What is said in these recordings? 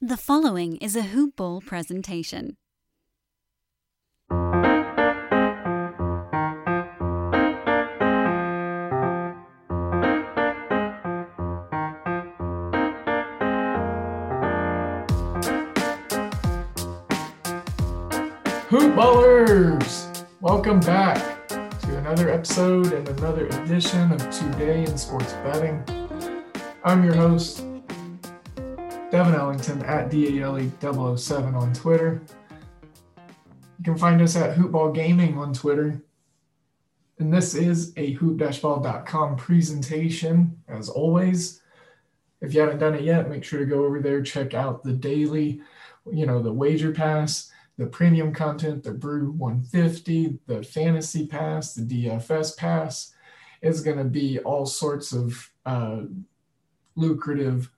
The following is a Hoop Ball presentation. Hoop Ballers! Welcome back to another episode and another edition of Today in Sports Betting. I'm your host, Devin Ellington at DALE007 on Twitter. You can find us at Hoopball Gaming on Twitter. And this is a hoop-ball.com presentation, as always. If you haven't done it yet, make sure to go over there, check out the daily, you know, the wager pass, the premium content, the Brew 150, the fantasy pass, the DFS pass. It's going to be all sorts of uh, lucrative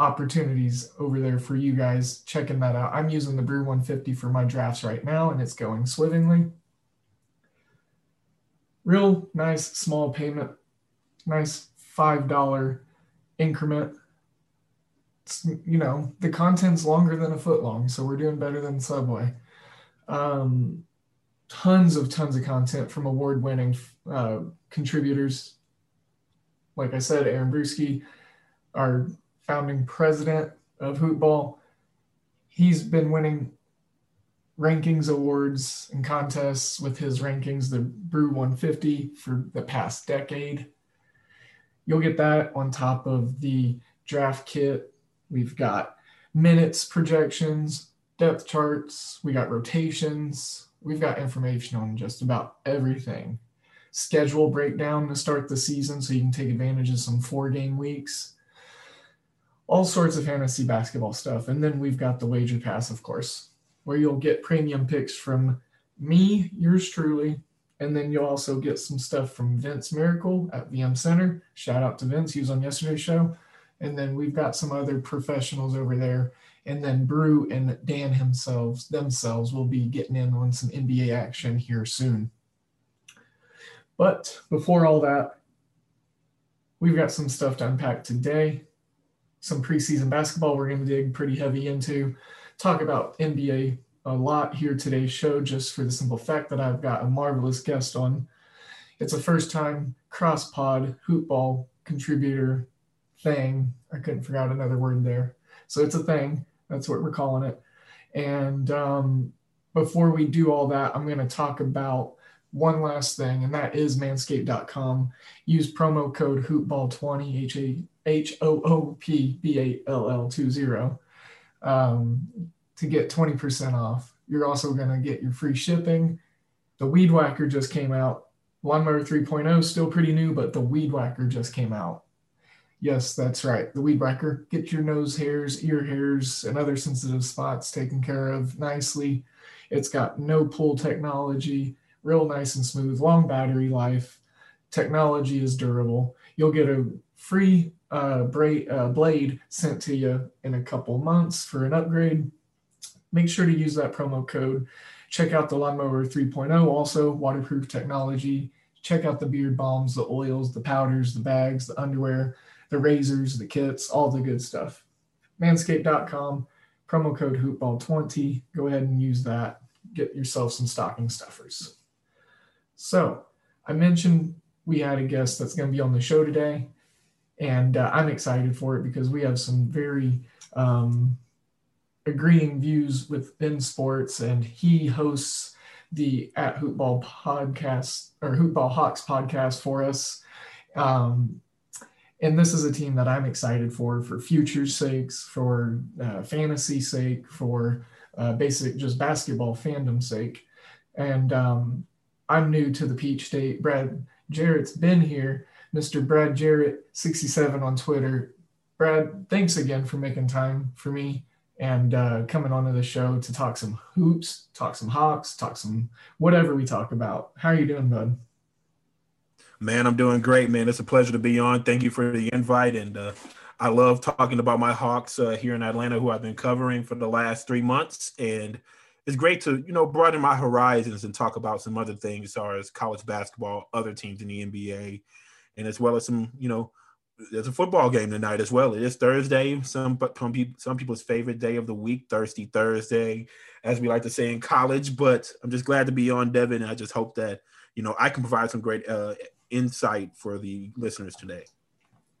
opportunities over there for you guys checking that out. I'm using the Brew 150 for my drafts right now, and it's going swimmingly. Real nice small payment, nice $5 increment. It's, you know, the content's longer than a foot long, so we're doing better than Subway. Um, tons of tons of content from award winning uh, contributors. Like I said, Aaron Bruski, our founding president of Hoopball. He's been winning rankings awards and contests with his rankings, the Brew 150, for the past decade. You'll get that on top of the draft kit. We've got minutes projections, depth charts, we got rotations, we've got information on just about everything. Schedule breakdown to start the season so you can take advantage of some four game weeks all sorts of fantasy basketball stuff. And then we've got the wager pass, of course, where you'll get premium picks from me, yours truly. And then you'll also get some stuff from Vince Miracle at VM Center. Shout out to Vince, he was on yesterday's show. And then we've got some other professionals over there. And then Brew and Dan himself themselves will be getting in on some NBA action here soon. But before all that, we've got some stuff to unpack today some preseason basketball we're going to dig pretty heavy into. Talk about NBA a lot here today's show, just for the simple fact that I've got a marvelous guest on. It's a first time cross pod hoopball contributor thing. I couldn't figure out another word there. So it's a thing. That's what we're calling it. And um, before we do all that, I'm going to talk about one last thing, and that is manscaped.com. Use promo code hoopball20, H A H O O P B A L L 20 um, to get 20% off. You're also going to get your free shipping. The Weed Whacker just came out. Lawnmower 3.0 is still pretty new, but the Weed Whacker just came out. Yes, that's right. The Weed Whacker. Get your nose hairs, ear hairs, and other sensitive spots taken care of nicely. It's got no pull technology, real nice and smooth, long battery life. Technology is durable. You'll get a free uh, bra- uh, blade sent to you in a couple months for an upgrade. Make sure to use that promo code. Check out the Lawnmower 3.0, also waterproof technology. Check out the beard balms, the oils, the powders, the bags, the underwear, the razors, the kits, all the good stuff. Manscaped.com, promo code hoopball20. Go ahead and use that. Get yourself some stocking stuffers. So, I mentioned we had a guest that's going to be on the show today and uh, I'm excited for it because we have some very um, agreeing views within sports, and he hosts the at Hoopball podcast or Hoopball Hawks podcast for us. Um, and this is a team that I'm excited for, for future's sakes, for uh, fantasy sake, for uh, basic just basketball fandom sake. And um, I'm new to the Peach State. Brad Jarrett's been here, Mr. Brad Jarrett, 67 on Twitter. Brad, thanks again for making time for me and uh, coming onto the show to talk some hoops, talk some Hawks, talk some whatever we talk about. How are you doing, bud? Man, I'm doing great, man. It's a pleasure to be on. Thank you for the invite. And uh, I love talking about my Hawks uh, here in Atlanta, who I've been covering for the last three months. And it's great to, you know, broaden my horizons and talk about some other things as far as college basketball, other teams in the NBA, and as well as some, you know, there's a football game tonight as well. It is Thursday, some some some people's favorite day of the week, Thirsty Thursday, as we like to say in college. But I'm just glad to be on, Devin. And I just hope that you know I can provide some great uh, insight for the listeners today.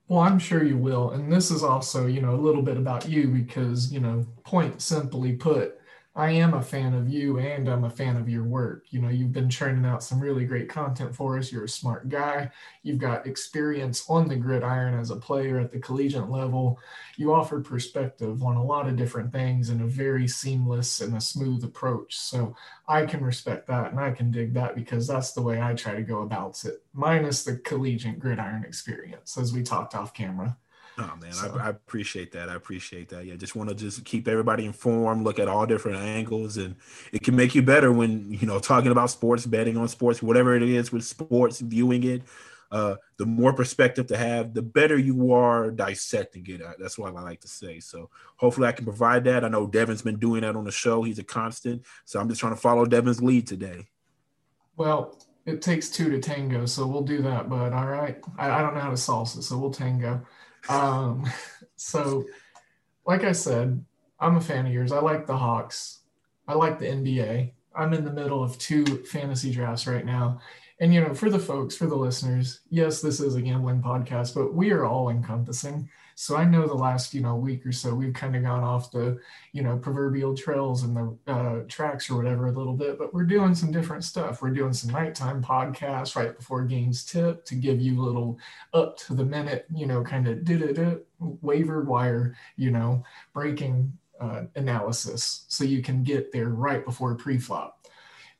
Well, I'm sure you will. And this is also, you know, a little bit about you because, you know, point simply put, I am a fan of you and I'm a fan of your work. You know, you've been churning out some really great content for us. You're a smart guy. You've got experience on the gridiron as a player at the collegiate level. You offer perspective on a lot of different things in a very seamless and a smooth approach. So I can respect that and I can dig that because that's the way I try to go about it, minus the collegiate gridiron experience, as we talked off camera. Oh man, so. I, I, appreciate that. I appreciate that. Yeah, just want to just keep everybody informed, look at all different angles, and it can make you better when you know talking about sports, betting on sports, whatever it is with sports, viewing it. Uh, the more perspective to have, the better you are dissecting it. That's what I like to say. So hopefully I can provide that. I know Devin's been doing that on the show. He's a constant. So I'm just trying to follow Devin's lead today. Well, it takes two to tango, so we'll do that. But all right, I, I don't know how to salsa, so we'll tango. Um, so, like I said, I'm a fan of yours. I like the Hawks. I like the NBA. I'm in the middle of two fantasy drafts right now. And, you know, for the folks, for the listeners, yes, this is a gambling podcast, but we are all encompassing. So I know the last, you know, week or so, we've kind of gone off the, you know, proverbial trails and the uh, tracks or whatever a little bit, but we're doing some different stuff. We're doing some nighttime podcasts right before games tip to give you a little up to the minute, you know, kind of did waiver wire, you know, breaking uh, analysis so you can get there right before pre-flop.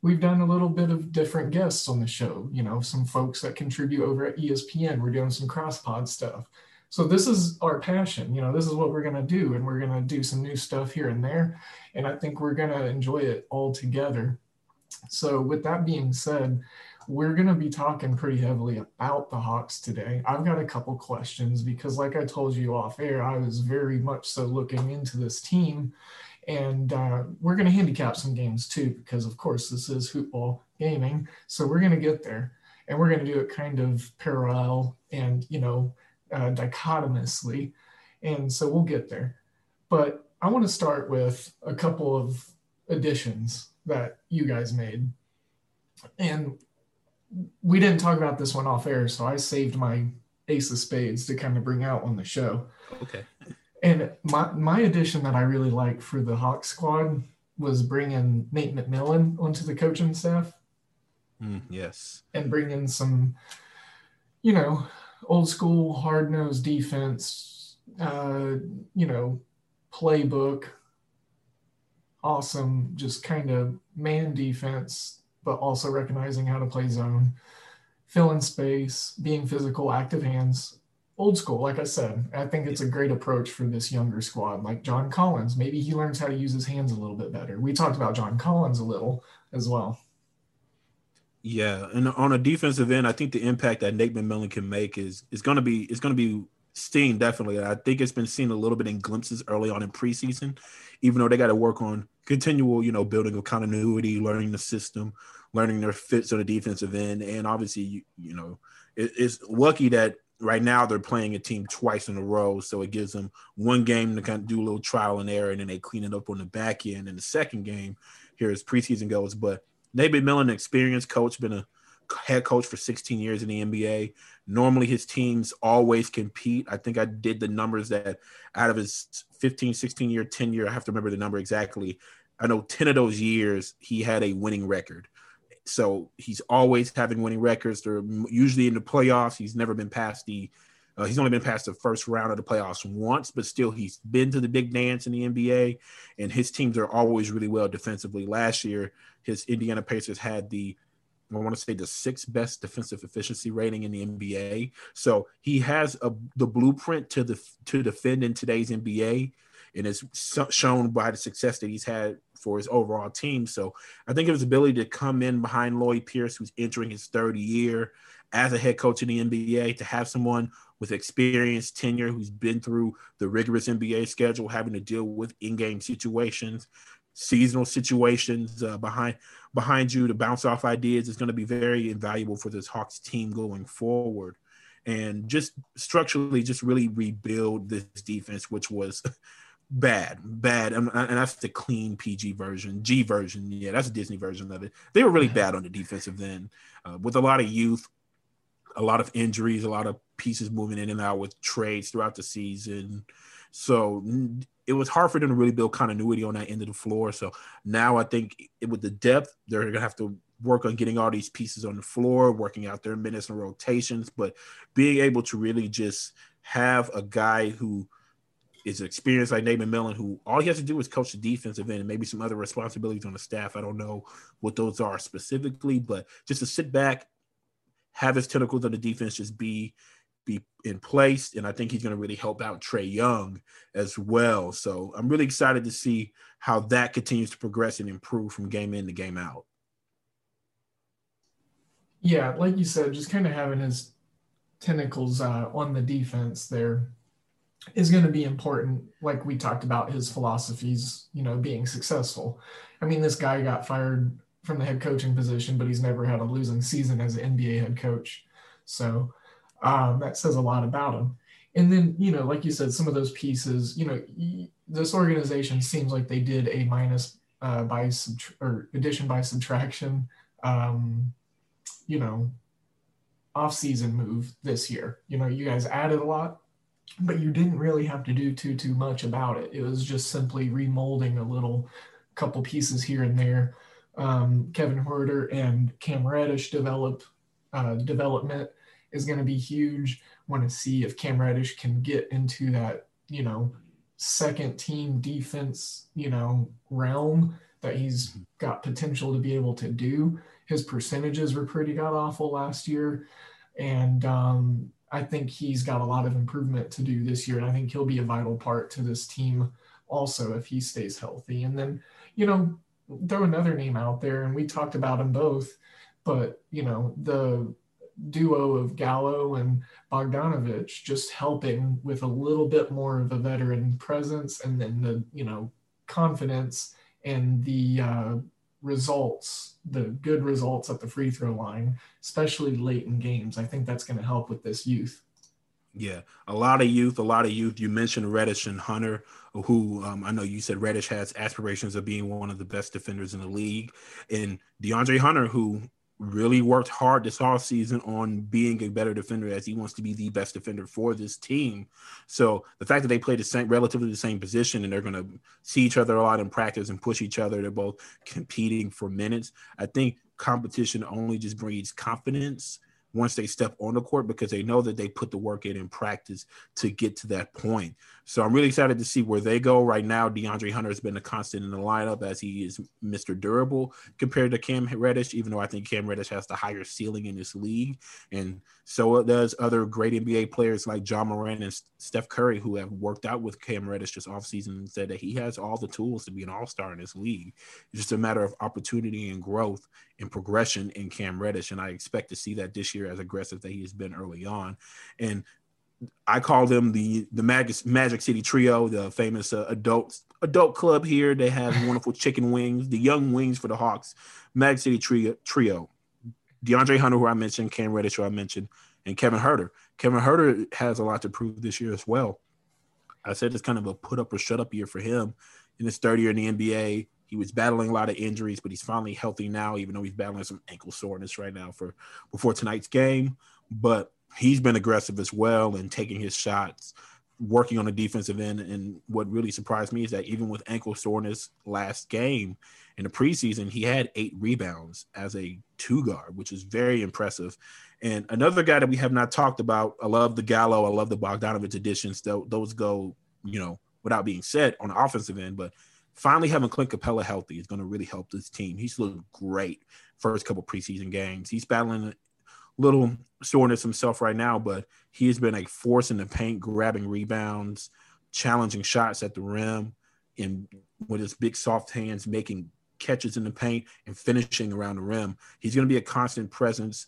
We've done a little bit of different guests on the show you know some folks that contribute over at espn we're doing some cross pod stuff so this is our passion you know this is what we're going to do and we're going to do some new stuff here and there and i think we're going to enjoy it all together. So with that being said we're going to be talking pretty heavily about the hawks today. I've got a couple questions because like i told you off air i was very much so looking into this team and uh, we're going to handicap some games too because of course this is Hoopball gaming. So we're going to get there and we're going to do it kind of parallel and you know uh, dichotomously. And so we'll get there. But I want to start with a couple of additions that you guys made. And we didn't talk about this one off air, so I saved my ace of spades to kind of bring out on the show. Okay. And my, my addition that I really like for the Hawk squad was bringing Nate McMillan onto the coaching staff. Mm, yes. And bringing in some, you know, old school hard nosed defense, uh, you know, playbook, awesome, just kind of man defense, but also recognizing how to play zone, fill in space, being physical, active hands. Old school, like I said, I think it's a great approach for this younger squad. Like John Collins, maybe he learns how to use his hands a little bit better. We talked about John Collins a little as well. Yeah, and on a defensive end, I think the impact that Nate McMillan can make is is going to be is going to be seen definitely. I think it's been seen a little bit in glimpses early on in preseason, even though they got to work on continual, you know, building of continuity, learning the system, learning their fits on the defensive end, and obviously, you, you know, it, it's lucky that right now they're playing a team twice in a row, so it gives them one game to kind of do a little trial and error, and then they clean it up on the back end in the second game here as preseason goes, but Nate McMillan, experienced coach, been a head coach for 16 years in the NBA. Normally, his teams always compete. I think I did the numbers that out of his 15, 16 year tenure, I have to remember the number exactly. I know 10 of those years he had a winning record. So he's always having winning records. They're usually in the playoffs. He's never been past the uh, he's only been past the first round of the playoffs once, but still he's been to the big dance in the NBA, and his teams are always really well defensively. Last year, his Indiana Pacers had the I want to say the sixth best defensive efficiency rating in the NBA. So he has a, the blueprint to the to defend in today's NBA, and it's shown by the success that he's had for his overall team. So I think his ability to come in behind Lloyd Pierce, who's entering his third year as a head coach in the NBA, to have someone with experience, tenure, who's been through the rigorous NBA schedule, having to deal with in-game situations, seasonal situations uh, behind behind you to bounce off ideas is going to be very invaluable for this Hawks team going forward. and just structurally just really rebuild this defense, which was bad, bad. And, and that's the clean PG version, G version. Yeah, that's a Disney version of it. They were really bad on the defensive end uh, with a lot of youth, a lot of injuries, a lot of pieces moving in and out with trades throughout the season. So it was hard for them to really build continuity on that end of the floor. So now I think with the depth, they're going to have to work on getting all these pieces on the floor, working out their minutes and rotations, but being able to really just have a guy who is experienced like Nate McMillan, who all he has to do is coach the defensive end and maybe some other responsibilities on the staff. I don't know what those are specifically, but just to sit back, have his tentacles on the defense just be be in place, and I think he's going to really help out Trae Young as well. So I'm really excited to see how that continues to progress and improve from game in to game out. Yeah, like you said, just kind of having his tentacles uh, on the defense there is going to be important. Like we talked about his philosophies, you know, being successful. I mean, this guy got fired from the head coaching position, but he's never had a losing season as an NBA head coach. So um, that says a lot about him. And then, you know, like you said, some of those pieces, you know, this organization seems like they did a minus uh, by subtra- or addition by subtraction um, you know, off-season move this year. You know, you guys added a lot, but you didn't really have to do too too much about it. It was just simply remolding a little couple pieces here and there. Um, Kevin Huerter and Cam Reddish develop uh, development is going to be huge. Want to see if Cam Reddish can get into that, you know, second team defense, you know, realm that he's got potential to be able to do his percentages were pretty god awful last year, and um, I think he's got a lot of improvement to do this year. And I think he'll be a vital part to this team also if he stays healthy. And then, you know, throw another name out there, and we talked about them both, but you know, the duo of Gallo and Bogdanovich just helping with a little bit more of a veteran presence and then the, you know, confidence and the uh, results, the good results at the free throw line, especially late in games. I think that's going to help with this youth. Yeah, a lot of youth, a lot of youth. You mentioned Reddish and Hunter, who um, I know you said Reddish has aspirations of being one of the best defenders in the league, and DeAndre Hunter, who really worked hard this off season on being a better defender as he wants to be the best defender for this team. So the fact that they play the same relatively the same position and they're going to see each other a lot in practice and push each other, they're both competing for minutes. I think competition only just breeds confidence once they step on the court because they know that they put the work in in practice to get to that point. So I'm really excited to see where they go right now. DeAndre Hunter has been a constant in the lineup as he is Mr. Durable compared to Cam Reddish, even though I think Cam Reddish has the higher ceiling in this league. And so does other great NBA players like Ja Morant and Steph Curry, who have worked out with Cam Reddish this offseason and said that he has all the tools to be an all star in this league. It's just a matter of opportunity and growth and progression in Cam Reddish. And I expect to see that this year as aggressive that he has been early on. And I call them the the Magic, Magic City Trio, the famous uh, adult adult club here. They have wonderful chicken wings, the young wings for the Hawks. Magic City Trio, trio. DeAndre Hunter, who I mentioned, Cam Reddish, who I mentioned, and Kevin Huerter. Kevin Huerter has a lot to prove this year as well. I said it's kind of a put up or shut up year for him. In his third year in the NBA, he was battling a lot of injuries, but he's finally healthy now, even though he's battling some ankle soreness right now for before tonight's game. But he's been aggressive as well and taking his shots, working on the defensive end. And what really surprised me is that even with ankle soreness last game in the preseason, he had eight rebounds as a two guard, which is very impressive. And another guy that we have not talked about, I love the Gallo, I love the Bogdanovich additions. Those go, you know, without being said on the offensive end, but finally having Clint Capela healthy is going to really help this team. He's looked great first couple preseason games. He's battling little soreness himself right now, but he has been a force in the paint, grabbing rebounds, challenging shots at the rim, and with his big soft hands making catches in the paint and finishing around the rim. He's going to be a constant presence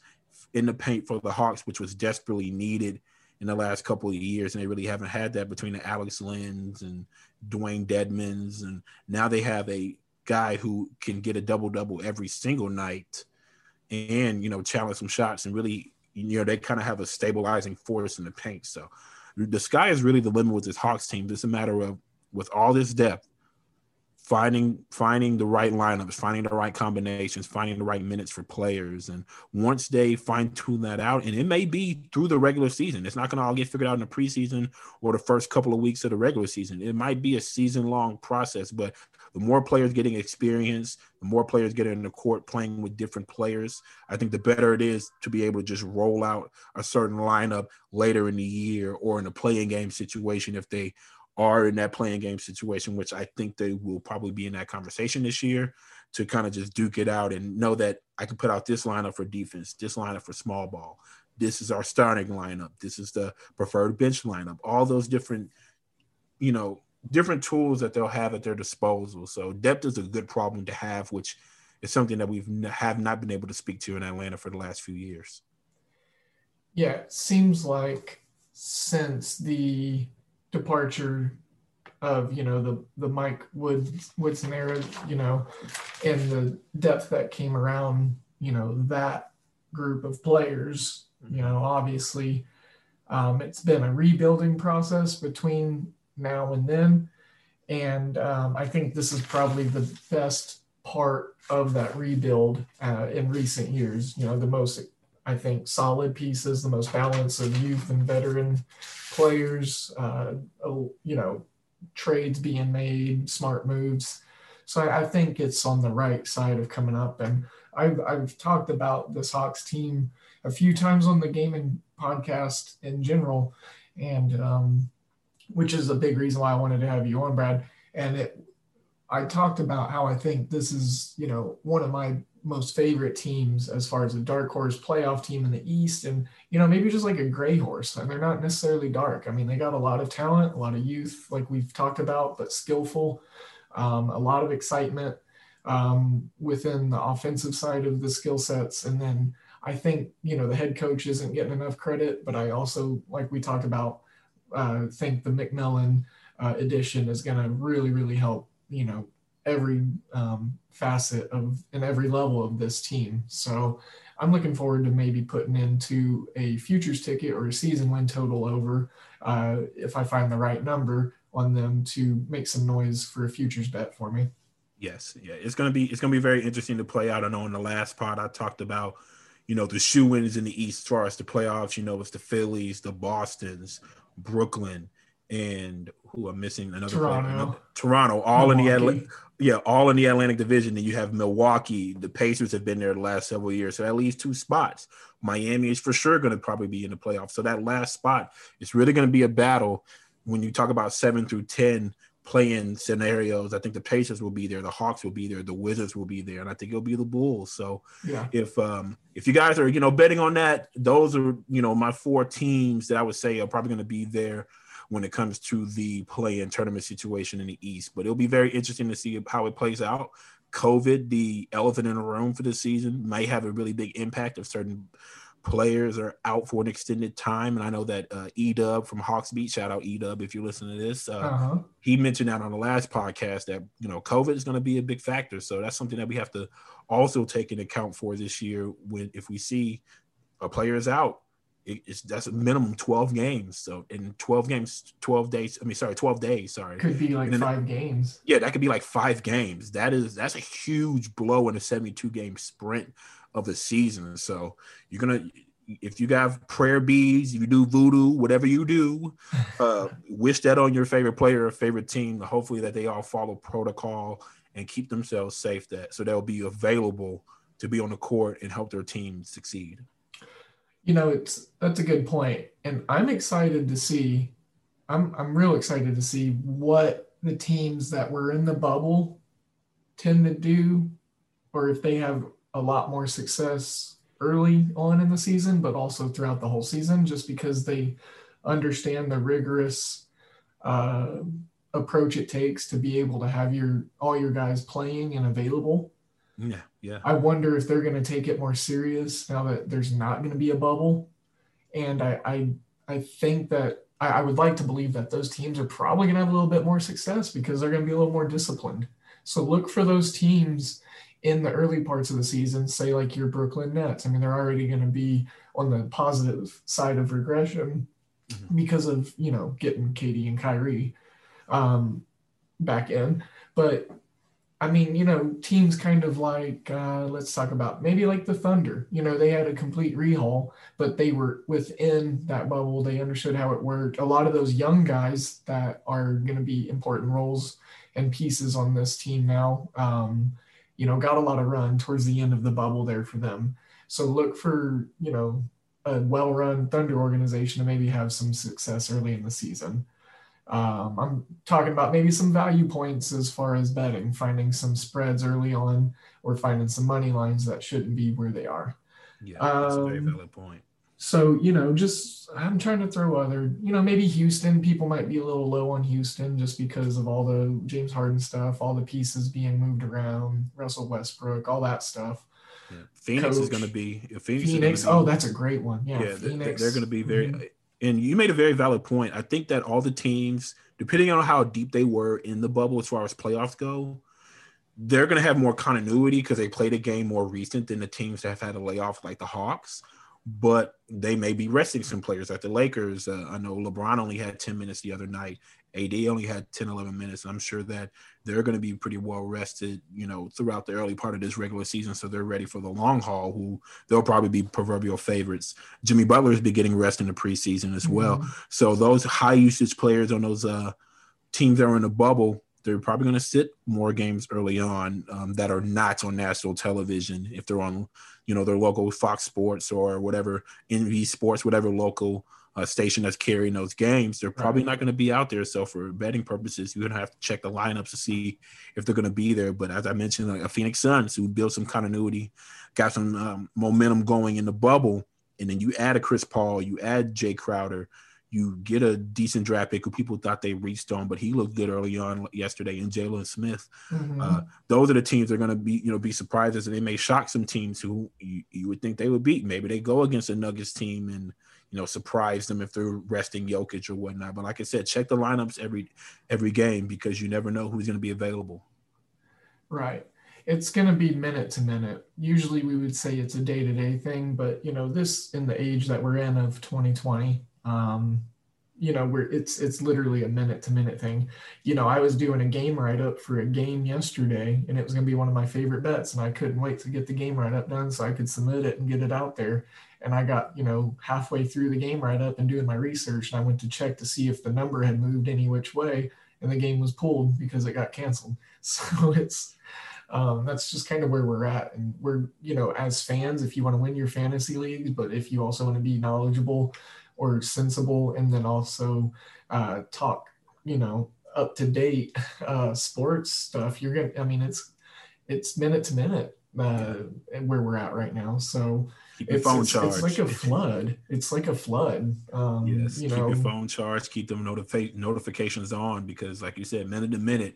in the paint for the Hawks, which was desperately needed in the last couple of years, and they really haven't had that between the Alex Lens and Dewayne Dedmons, and now they have a guy who can get a double double every single night and you know challenge some shots and really you know they kind of have a stabilizing force in the paint. So the sky is really the limit with this Hawks team. It's a matter of with all this depth, finding finding the right lineups, finding the right combinations, finding the right minutes for players. And once they fine tune that out, and it may be through the regular season, it's not going to all get figured out in the preseason or the first couple of weeks of the regular season. It might be a season long process, but the more players getting experience, the more players getting in the court playing with different players, I think the better it is to be able to just roll out a certain lineup later in the year or in a playing game situation if they are in that playing game situation, which I think they will probably be in that conversation this year to kind of just duke it out and know that I can put out this lineup for defense, this lineup for small ball. This is our starting lineup. This is the preferred bench lineup. All those different, you know, different tools that they'll have at their disposal. So depth is a good problem to have, which is something that we've have not been able to speak to in Atlanta for the last few years. Yeah, it seems like since the departure of you know the the Mike Woods Woodson era, you know, and the depth that came around, you know, that group of players, you know, obviously um, it's been a rebuilding process between now and then, and um, I think this is probably the best part of that rebuild uh, in recent years. You know, the most I think solid pieces, the most balance of youth and veteran players, uh, you know, trades being made, smart moves. So I, I, think it's on the right side of coming up. And I've, I've talked about this Hawks team a few times on the gaming podcast in general, and um, which is a big reason why I wanted to have you on, Brad. And it, I talked about how I think this is, you know, one of my most favorite teams as far as a dark horse playoff team in the East, and you know maybe just like a gray horse. And they're not necessarily dark. I mean, they got a lot of talent, a lot of youth, like we've talked about, but skillful. Um, a lot of excitement um, within the offensive side of the skill sets, and then I think you know the head coach isn't getting enough credit, but I also like we talked about uh, think the McMillan uh, addition is going to really really help you know every um, facet of and every level of this team. So I'm looking forward to maybe putting into a futures ticket or a season win total over uh, if I find the right number on them to make some noise for a futures bet for me. Yes, yeah, it's gonna be it's gonna be very interesting to play out. I know in the last part I talked about, you know, the shoe wins in the East as far as the playoffs. You know, it's the Phillies, the Boston's, Brooklyn, and who are missing another Toronto, player, another, Toronto, all Milwaukee. in the Atlantic, yeah, all in the Atlantic Division. And you have Milwaukee. The Pacers have been there the last several years, so that leaves two spots. Miami is for sure going to probably be in the playoffs. So that last spot is really going to be a battle when you talk about seven through ten playing scenarios. I think the Pacers will be there, the Hawks will be there, the Wizards will be there, and I think it'll be the Bulls. So yeah. if um if you guys are you know betting on that, those are you know my four teams that I would say are probably going to be there when it comes to the play-in tournament situation in the East. But it'll be very interesting to see how it plays out. COVID, the elephant in the room for this season, might have a really big impact if certain players are out for an extended time. And I know that uh, Edub from Hawks Beat, shout out Edub if you're listening to this, uh, uh-huh. he mentioned that on the last podcast that you know COVID is going to be a big factor. So that's something that we have to also take into account for this year when if we see a player is out it's that's a minimum 12 games so in 12 games 12 days i mean sorry 12 days sorry could be like five games yeah that could be like five games that is that's a huge blow in a 72 game sprint of the season so you're gonna if you have prayer beads you do voodoo whatever you do uh wish that on your favorite player or favorite team hopefully that they all follow protocol and keep themselves safe that so they'll be available to be on the court and help their team succeed you know, it's that's a good point, and I'm excited to see. I'm I'm real excited to see what the teams that were in the bubble tend to do, or if they have a lot more success early on in the season, but also throughout the whole season, just because they understand the rigorous uh, approach it takes to be able to have your all your guys playing and available yeah, yeah. I wonder if they're going to take it more serious now that there's not going to be a bubble. And I, I, I think that I, I would like to believe that those teams are probably going to have a little bit more success because they're going to be a little more disciplined. So look for those teams in the early parts of the season, say like your Brooklyn Nets. I mean, they're already going to be on the positive side of regression mm-hmm. because of, you know, getting KD and Kyrie um, back in. But I mean, you know, teams kind of like, uh, let's talk about maybe like the Thunder. You know, they had a complete rehaul, but they were within that bubble. They understood how it worked. A lot of those young guys that are going to be important roles and pieces on this team now, um, you know, got a lot of run towards the end of the bubble there for them. So look for, you know, a well run Thunder organization to maybe have some success early in the season. Um, I'm talking about maybe some value points as far as betting, finding some spreads early on, or finding some money lines that shouldn't be where they are. Yeah, that's um, a very valid point. So you know, just I'm trying to throw other, you know, maybe Houston. People might be a little low on Houston just because of all the James Harden stuff, all the pieces being moved around, Russell Westbrook, all that stuff. Yeah. Phoenix Coach, is going to be Phoenix. Phoenix be, oh, that's a great one. Yeah, yeah Phoenix. They're going to be very. Mm-hmm and you made a very valid point. I think that all the teams, depending on how deep they were in the bubble as far as playoffs go, they're going to have more continuity because they played a game more recent than the teams that have had a layoff like the Hawks but they may be resting some players like the Lakers. Uh, I know LeBron only had 10 minutes the other night. AD only had 10, 11 minutes. I'm sure that they're going to be pretty well rested, you know, throughout the early part of this regular season. So they're ready for the long haul, who they'll probably be proverbial favorites. Jimmy Butler's be getting rest in the preseason as well. Mm-hmm. So those high usage players on those uh, teams that are in the bubble, they're probably going to sit more games early on um, that are not on national television. If they're on you know their local fox sports or whatever nv sports whatever local uh, station that's carrying those games they're probably right. not going to be out there. So for betting purposes you're going to have to check the lineups to see if they're going to be there. But as i mentioned like a phoenix suns who built some continuity got some um, momentum going in the bubble and then you add a chris paul you add jae crowder you get a decent draft pick who people thought they reached on, but he looked good early on yesterday And Jalen Smith. Mm-hmm. Uh, those are the teams that are going to be, you know, be surprises, and they may shock some teams who you, you, would think they would beat. Maybe they go against a Nuggets team and you know surprise them if they're resting Jokic or whatnot. But like I said, check the lineups every every game because you never know who's going to be available. Right. It's going to be minute to minute. Usually we would say it's a day to day thing, but you know, this in the age that we're in of 2020, um, you know, where it's it's literally a minute to minute thing. You know, I was doing a game write up for a game yesterday, and it was going to be one of my favorite bets, and I couldn't wait to get the game write up done so I could submit it and get it out there. And I got you know halfway through the game write up and doing my research, and I went to check to see if the number had moved any which way, and the game was pulled because it got canceled. So it's um, that's just kind of where we're at, and we're you know as fans, if you want to win your fantasy leagues, but if you also want to be knowledgeable or sensible and then also uh, talk you know up to date uh, sports stuff you're gonna i mean it's it's minute to minute uh, where we're at right now so keep your phone it's, charged. It's like a flood. It's like a flood. Um, yes, you keep know. your phone charged. Keep them notifi- notifications on because, like you said, minute to minute,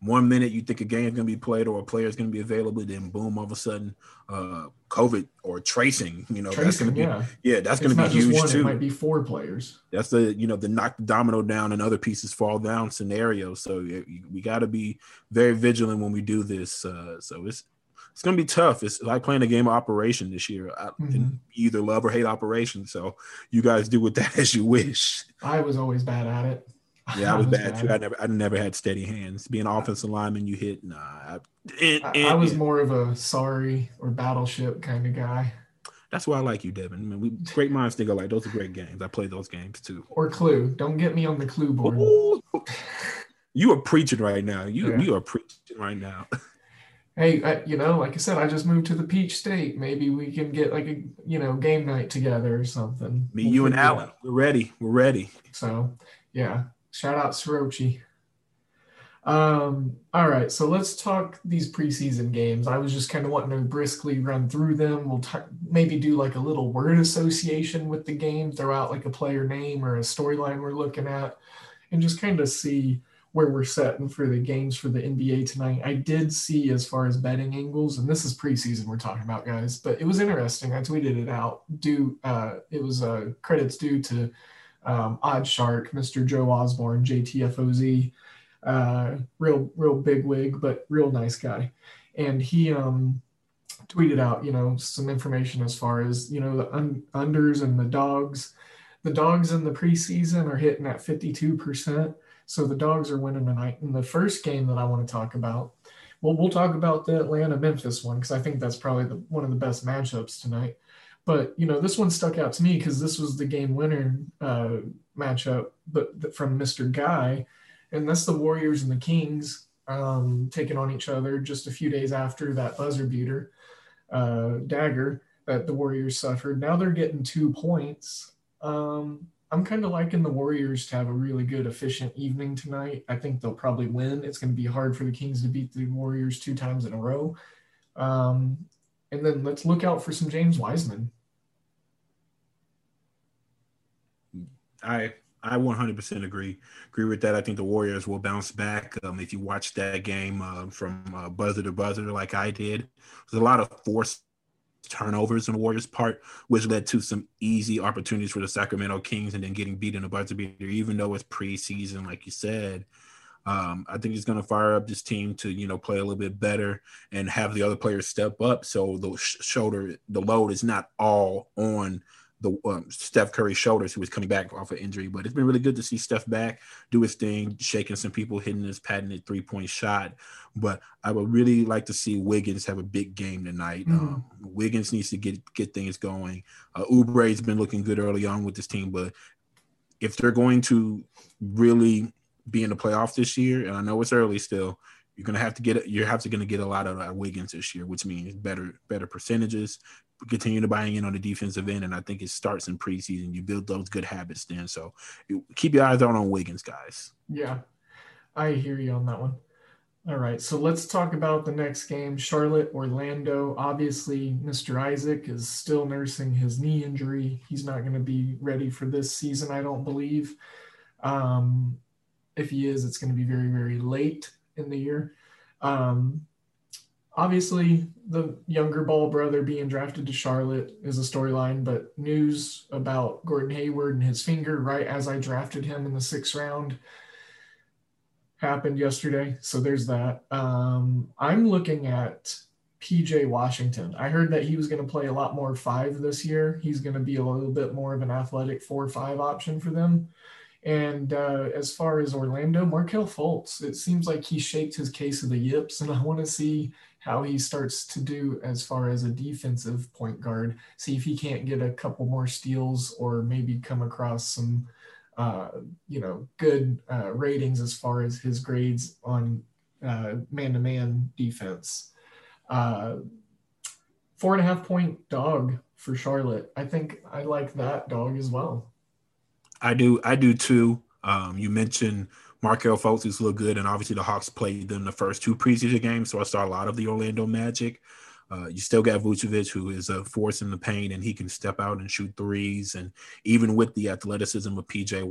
one minute you think a game is going to be played or a player is going to be available, then boom, all of a sudden, uh, COVID or tracing, you know, tracing, that's going to be, yeah, yeah that's going to be huge one, too. It might be four players. That's the, you know, the knock the domino down and other pieces fall down scenario. So we got to be very vigilant when we do this. Uh, so it's, it's going to be tough. It's like playing a game of Operation this year. I, mm-hmm. either love or hate Operation. So you guys do with that as you wish. I was always bad at it. Yeah, I was, bad, too. I never, I never had steady hands. Being offensive lineman, you hit. Nah, I, and, and, I was more of a sorry or battleship kind of guy. That's why I like you, Devin. I mean, we great minds think alike. Those are great games. I play those games too. Or Clue. Don't get me on the Clue board. Ooh. You are preaching right now. You yeah. you are preaching right now. hey, I, you know, like I said, I just moved to the Peach State. Maybe we can get like a you know game night together or something. Me, we'll you, and Alan. We're ready. We're ready. So, yeah, Shout out Sorochi. Um, all right, so let's talk these preseason games. I was just kind of wanting to briskly run through them. We'll t- maybe do like a little word association with the game, throw out like a player name or a storyline we're looking at, and just kind of see where we're setting for the games for the NBA tonight. I did see as far as betting angles, and this is preseason we're talking about, guys, but it was interesting. I tweeted it out. Due, uh, it was uh, credits due to um, Odd Shark, Mr. Joe Osborne, JTFOZ. uh, real real big wig, but real nice guy. And he um, tweeted out, you know, some information as far as you know the un- unders and the dogs. The dogs in the preseason are hitting at 52%. So the dogs are winning tonight. In the first game that I want to talk about, well, we'll talk about the Atlanta Memphis one because I think that's probably the, one of the best matchups tonight. But you know, this one stuck out to me because this was the game winner uh, matchup, but from Mr. Guy, and that's the Warriors and the Kings um, taking on each other just a few days after that buzzer beater uh, dagger that the Warriors suffered. Now they're getting two points. Um, I'm kind of liking the Warriors to have a really good, efficient evening tonight. I think they'll probably win. It's going to be hard for the Kings to beat the Warriors two times in a row. Um, and then let's look out for some James Wiseman. I I 100% agree agree with that. I think the Warriors will bounce back. Um, if you watch that game uh, from uh, buzzer to buzzer, like I did, there's a lot of forced turnovers on the Warriors' part, which led to some easy opportunities for the Sacramento Kings, and then getting beat in a buzzer beater. Even though it's preseason, like you said, um, I think he's going to fire up this team to you know play a little bit better and have the other players step up, so the shoulder the load is not all on the um, Steph Curry shoulders, who was coming back off an injury. But it's been really good to see Steph back, do his thing, shaking some people, hitting his patented three point shot. But I would really like to see Wiggins have a big game tonight. Mm-hmm. Um, Wiggins needs to get get things going. Uh, Oubre's been looking good early on with this team, but if they're going to really be in the playoff this year, and I know it's early still, you're gonna have to get you're have to gonna get a lot of uh, Wiggins this year, which means better better percentages, continue to buying in on the defensive end, and I think it starts in preseason. You build those good habits then. So keep your eyes out on Wiggins, guys. Yeah, I hear you on that one. All right, so let's talk about the next game Charlotte, Orlando. Obviously, Mr. Isaac is still nursing his knee injury. He's not going to be ready for this season, I don't believe. Um, if he is, it's going to be very, very late in the year. Um, obviously, the younger ball brother being drafted to Charlotte is a storyline, but news about Gordon Hayward and his finger right as I drafted him in the sixth round happened yesterday. So there's that. Um, I'm looking at PJ Washington. I heard that he was going to play a lot more five this year. He's going to be a little bit more of an athletic four five option for them. And uh, as far as Orlando, Markelle Fultz, it seems like he shaped his case of the yips, and I want to see how he starts to do as far as a defensive point guard. See if he can't get a couple more steals or maybe come across some, uh, you know, good uh, ratings as far as his grades on man to man defense. Uh, four and a half point dog for Charlotte. I think I like that dog as well. I do. I do too. Um, you mentioned Markelle Fultz is look good, and obviously the Hawks played them the first two preseason games, so I saw a lot of the Orlando Magic. Uh, you still got Vucevic, who is a force in the paint, and he can step out and shoot threes. And even with the athleticism of PJ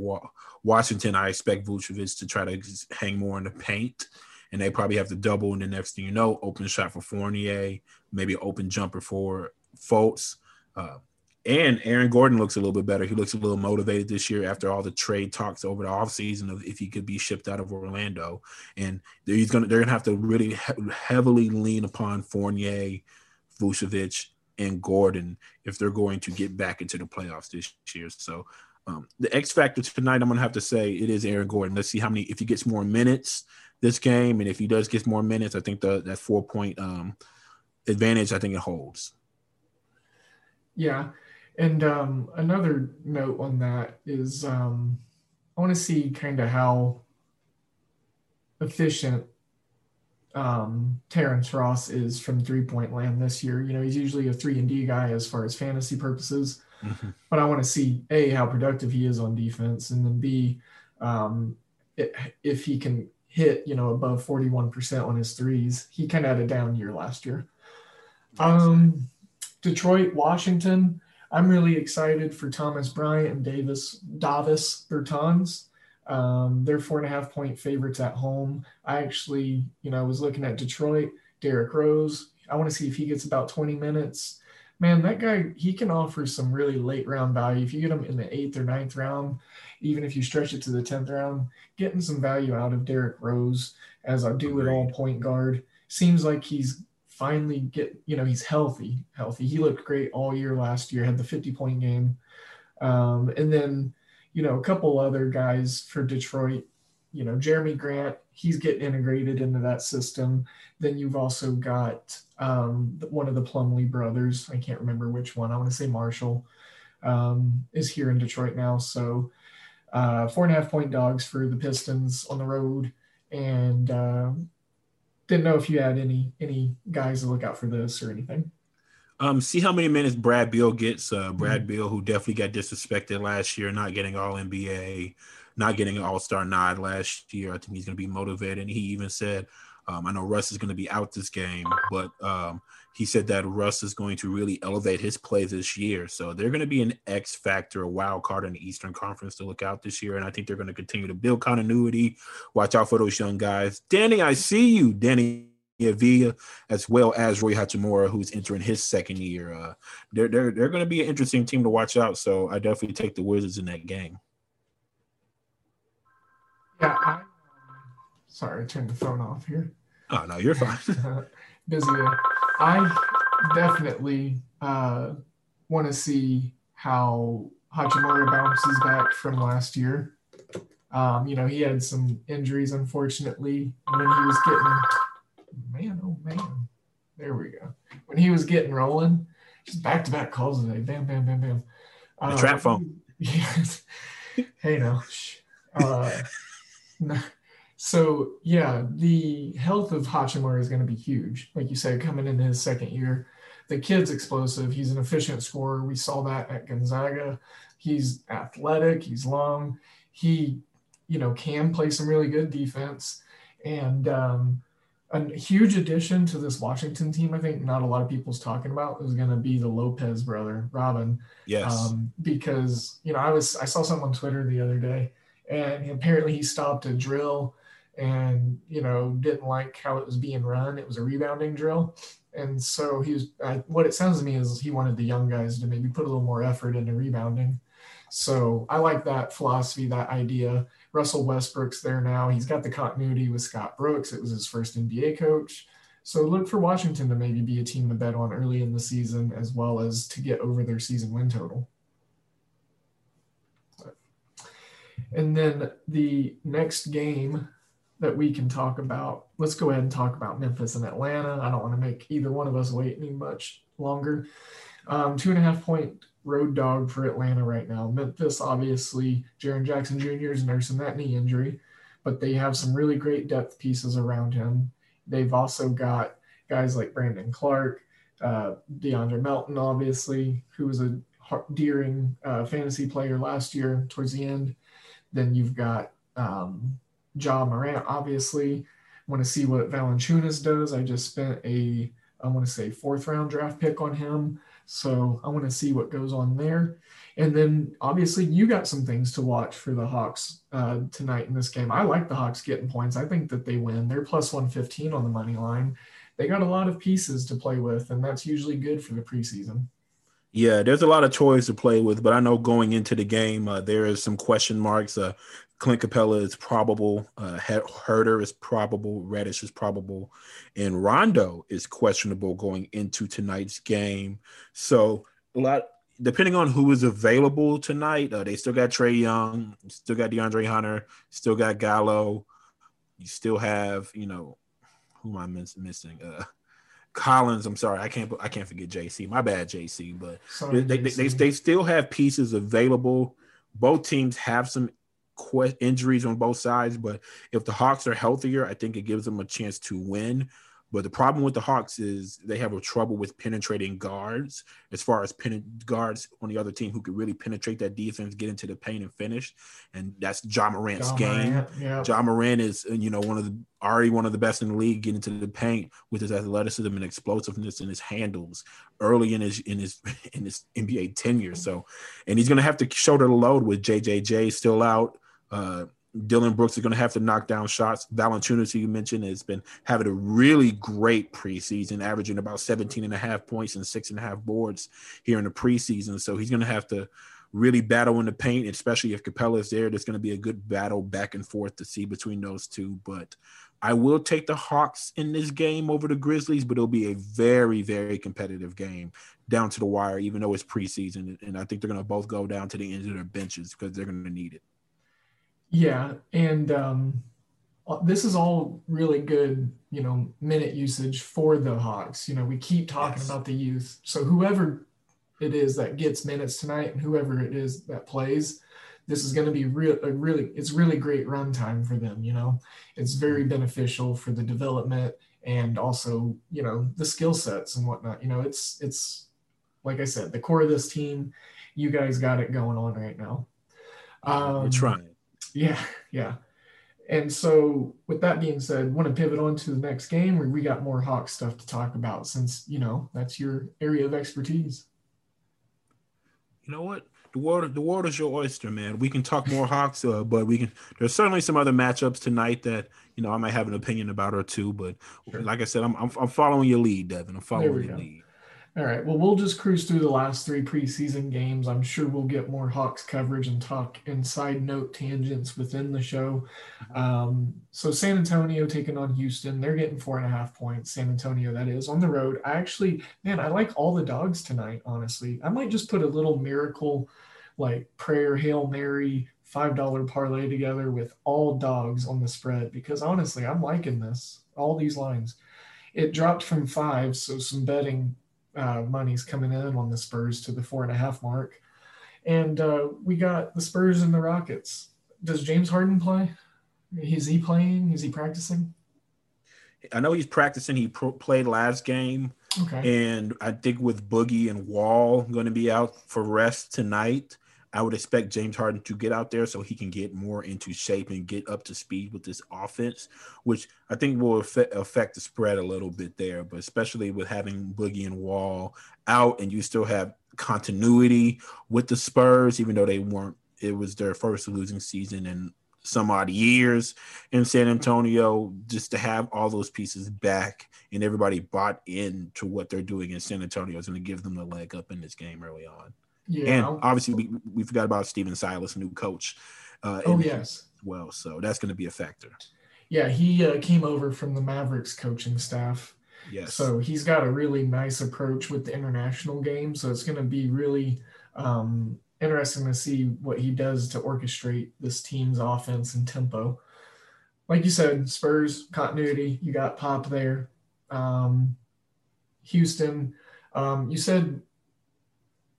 Washington, I expect Vucevic to try to hang more in the paint. And they probably have to double. And the next thing you know, open shot for Fournier, maybe open jumper for Fultz. Uh, and Aaron Gordon looks a little bit better. He looks a little motivated this year after all the trade talks over the offseason of if he could be shipped out of Orlando. And he's gonna they're gonna have to really he- heavily lean upon Fournier, Vucevic, and Gordon if they're going to get back into the playoffs this year. So um, the X factor tonight, I'm gonna have to say it is Aaron Gordon. Let's see how many if he gets more minutes this game, and if he does get more minutes, I think the that four point um, advantage I think it holds. Yeah, and um, another note on that is um, I want to see kind of how efficient um, Terrence Ross is from three point land this year. You know, he's usually a three and D guy as far as fantasy purposes, mm-hmm. but I want to see a how productive he is on defense, and then b um, it, if he can hit you know above forty one percent on his threes. He kind of had a down year last year. Um, Detroit, Washington. I'm really excited for Thomas Bryant and Davis Davis Bertans. Um, they're four and a half point favorites at home. I actually, you know, I was looking at Detroit, Derrick Rose. I want to see if he gets about 20 minutes. man, that guy, he can offer some really late round value. If you get him in the eighth or ninth round, even if you stretch it to the 10th round, getting some value out of Derrick Rose, as I do with all point guard, seems like he's finally get, you know, he's healthy, healthy. He looked great all year last year, had the 50 point game. Um, and then, you know, a couple other guys for Detroit, you know, Jerami Grant, he's getting integrated into that system. Then you've also got um, one of the Plumlee brothers. I can't remember which one. I want to say Marshall um, is here in Detroit now. So uh, four and a half point dogs for the Pistons on the road. And uh, didn't know if you had any any guys to look out for this or anything. Um, see how many minutes Brad Beal gets. Uh, Brad mm-hmm. Beal, who definitely got disrespected last year, not getting All NBA, not getting an All Star nod last year. I think he's going to be motivated. And he even said, um, I know Russ is going to be out this game, but um, he said that Russ is going to really elevate his play this year. So they're going to be an X factor, a wild card in the Eastern Conference to look out this year. And I think they're going to continue to build continuity. Watch out for those young guys. Danny, I see you, Danny. Avdija, as well as Roy Hachimura, who's entering his second year. Uh, they're they're, they're going to be an interesting team to watch out. So I definitely take the Wizards in that game. Yeah, I, um, sorry, I turned the phone off here. Oh no, you're fine. Busy. I definitely uh, want to see how Hachimura bounces back from last year. Um, you know, he had some injuries, unfortunately, when he was getting, man, oh man, there we go. When he was getting rolling, just back to back calls today, bam, bam, bam, bam. The uh, trap phone. Yes. hey, no. Uh, so yeah, the health of Hachimura is going to be huge. Like you said, coming into his second year, the kid's explosive. He's an efficient scorer. We saw that at Gonzaga. He's athletic. He's long. He, you know, can play some really good defense. And um, a huge addition to this Washington team, I think not a lot of people's talking about is going to be the Lopez brother, Robin. Yes. Um, because you know, I was I saw something on Twitter the other day, and apparently he stopped a drill and you know didn't like how it was being run. It was a rebounding drill, and so he was. I, what it sounds to me is he wanted the young guys to maybe put a little more effort into rebounding. So I like that philosophy, that idea. Russell Westbrook's there now. He's got the continuity with Scott Brooks. It was his first NBA coach. So look for Washington to maybe be a team to bet on early in the season, as well as to get over their season win total. And then the next game that we can talk about. Let's go ahead and talk about Memphis and Atlanta. I don't want to make either one of us wait any much longer. Um, two and a half point road dog for Atlanta right now. Memphis, obviously, Jaren Jackson Jr. is nursing that knee injury, but they have some really great depth pieces around him. They've also got guys like Brandon Clarke, uh, DeAndre Melton, obviously, who was a Deering uh, fantasy player last year towards the end. Then you've got um, Ja Morant, obviously. Want to see what Valanciunas does. I just spent a, I want to say, fourth round draft pick on him. So I want to see what goes on there. And then obviously you got some things to watch for the Hawks uh, tonight in this game. I like the Hawks getting points. I think that they win. They're plus 115 on the money line. They got a lot of pieces to play with, and that's usually good for the preseason. Yeah, there's a lot of toys to play with, but I know going into the game, uh, there is some question marks. Uh, Clint Capela is probable. Uh, Huerter is probable. Reddish is probable, and Rondo is questionable going into tonight's game. So a lot, depending on who is available tonight, uh, they still got Trae Young, still got DeAndre Hunter, still got Gallo. You still have, you know, who am I miss- missing? Uh, Collins. I'm sorry, I can't. I can't forget JC. My bad, JC. But sorry, they, JC. They, they, they still have pieces available. Both teams have some injuries on both sides, but if the Hawks are healthier, I think it gives them a chance to win. But the problem with the Hawks is they have a trouble with penetrating guards as far as pen- guards on the other team who could really penetrate that defense, get into the paint and finish. And that's John Morant's John game. Morant, yeah. Ja Morant is, you know, one of the already one of the best in the league getting to the paint with his athleticism and explosiveness and his handles early in his in his in his NBA tenure. So and he's gonna have to shoulder the load with JJJ still out. Uh, Dillon Brooks is going to have to knock down shots. Valanciunas, you mentioned, has been having a really great preseason, averaging about 17 and a half points and six and a half boards here in the preseason. So he's going to have to really battle in the paint, especially if Capela is there. There's going to be a good battle back and forth to see between those two. But I will take the Hawks in this game over the Grizzlies, but it'll be a very, very competitive game down to the wire, even though it's preseason. And I think they're going to both go down to the ends of their benches because they're going to need it. Yeah, and um, uh, this is all really good, you know, minute usage for the Hawks. You know, we keep talking yes. about the youth. So whoever it is that gets minutes tonight and whoever it is that plays, this is going to be real a really it's really great run time for them, you know. It's very beneficial for the development and also, you know, the skill sets and whatnot. You know, it's it's like I said, the core of this team, you guys got it going on right now. Um, We're trying. Yeah, yeah. And so, with that being said, want to pivot on to the next game where we got more Hawk stuff to talk about since, you know, that's your area of expertise. You know what? The world, the world is your oyster, man. We can talk more Hawks, uh, but we can. There's certainly some other matchups tonight that you know I might have an opinion about or two. But sure. like I said, I'm, I'm, I'm following your lead, Devin. I'm following your go. lead. All right. Well, we'll just cruise through the last three preseason games. I'm sure we'll get more Hawks coverage and talk inside note tangents within the show. Um, so, San Antonio taking on Houston. They're getting four and a half points. San Antonio, that is, on the road. I actually, man, I like all the dogs tonight, honestly. I might just put a little miracle like prayer, Hail Mary, $5 parlay together with all dogs on the spread because honestly, I'm liking this, all these lines. It dropped from five, so some betting uh, money's coming in on the Spurs to the four and a half mark. And uh, we got the Spurs and the Rockets. Does James Harden play? Is he playing? Is he practicing? I know he's practicing. He pro- played last game. Okay. And I think with Boogie and Wall going to be out for rest tonight, I would expect James Harden to get out there so he can get more into shape and get up to speed with this offense, which I think will affect, the spread a little bit there. But especially with having Boogie and Wall out, and you still have continuity with the Spurs, even though they weren't, it was their first losing season in some odd years in San Antonio, just to have all those pieces back and everybody bought in to what they're doing in San Antonio is going to give them the leg up in this game early on. Yeah. And obviously, we, we forgot about Stephen Silas, new coach. Uh, oh, yes. Well, so that's going to be a factor. Yeah, he uh, came over from the Mavericks coaching staff. Yes. So he's got a really nice approach with the international game. So it's going to be really um, interesting to see what he does to orchestrate this team's offense and tempo. Like you said, Spurs continuity. You got Pop there. Um, Houston. Um, you said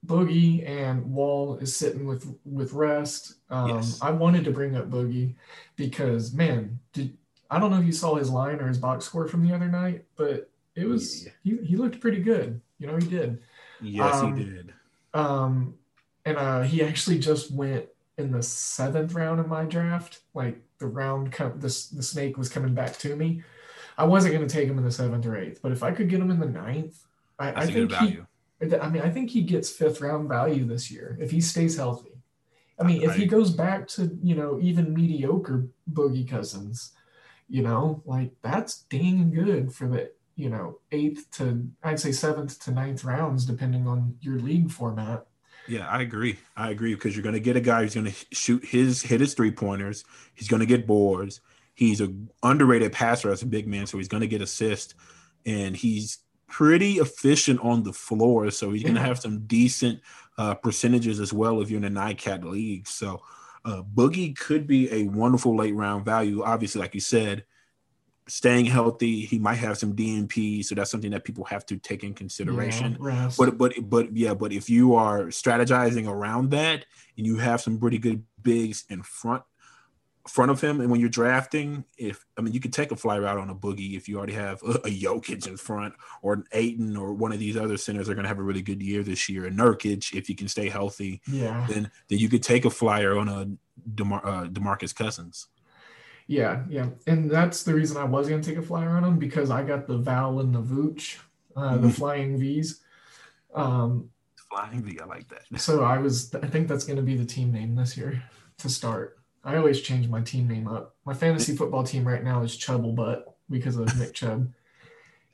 Boogie and Wall is sitting with with rest. Um, yes. I wanted to bring up Boogie because man, did I don't know if you saw his line or his box score from the other night, but it was yeah. he, he looked pretty good. You know, he did. Yes, um, he did. Um, and uh, he actually just went in the seventh round of my draft. Like the round, come, the the snake was coming back to me. I wasn't going to take him in the seventh or eighth, but if I could get him in the ninth, I, I think he, I mean, I think he gets fifth round value this year if he stays healthy. I mean, if he goes back to, you know, even mediocre Boogie Cousins, you know, like that's dang good for the, you know, eighth to, I'd say seventh to ninth rounds, depending on your league format. Yeah, I agree. I agree because you're going to get a guy who's going to shoot his, hit his three pointers. He's going to get boards. He's a underrated passer as a big man, so he's going to get assists, and he's pretty efficient on the floor, so he's going to have some decent uh, percentages as well if you're in a 9-cat league. So uh, Boogie could be a wonderful late round value. Obviously, like you said, staying healthy, he might have some DNP, so that's something that people have to take in consideration. Yeah, but but but yeah, but if you are strategizing around that and you have some pretty good bigs in front front of him. And when you're drafting, if I mean, you could take a flyer out on a boogie if you already have a, a Jokic in front or an Ayton or one of these other centers are going to have a really good year this year. And Nurkic, if you can stay healthy, yeah, then then you could take a flyer on a DeMar- uh, Demarcus Cousins. Yeah, yeah, and that's the reason I was going to take a flyer on him because I got the Val and the Vooch, uh, mm-hmm. the Flying V's. Um, Flying V, I like that. So I was, I think that's going to be the team name this year to start. I always change my team name up. My fantasy football team right now is Chubblebutt because of Nick Chubb.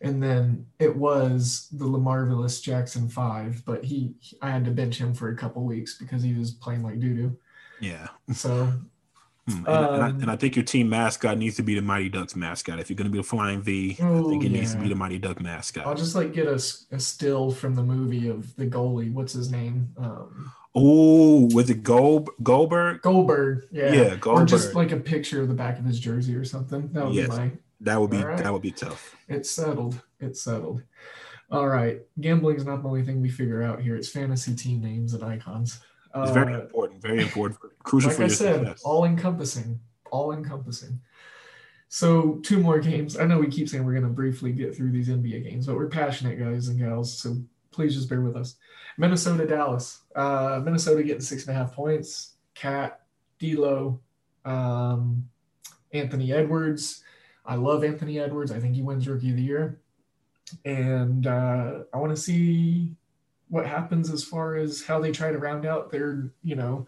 And then it was the Lamarvelous Jackson five, but he I had to bench him for a couple weeks because he was playing like doo doo. Yeah. So Hmm, And, and, I, Um, and I think your team mascot needs to be the Mighty Ducks mascot. If you're going to be a flying V, I Oh, think it needs to be the Mighty Duck mascot. I'll just like get a still from the movie of the goalie. What's his name? Um, Oh, was it Gold Goldberg? Goldberg. Yeah. Yeah, Goldberg. Or just like a picture of the back of his jersey or something. That would Yes. be my. That would be right. that would be tough. It's settled. It's settled. All right. Gambling's not the only thing we figure out here. It's fantasy team names and icons. It's very Uh, important, very important, crucial like for I said, success. all encompassing, all encompassing. So two more games. I know we keep saying we're going to briefly get through these NBA games, but we're passionate guys and gals, so please just bear with us. Minnesota, Dallas. Uh, Minnesota getting six and a half points. KAT, D'Lo, um, Anthony Edwards. I love Anthony Edwards. I think he wins Rookie of the Year, and uh, I want to see what happens as far as how they try to round out their, you know,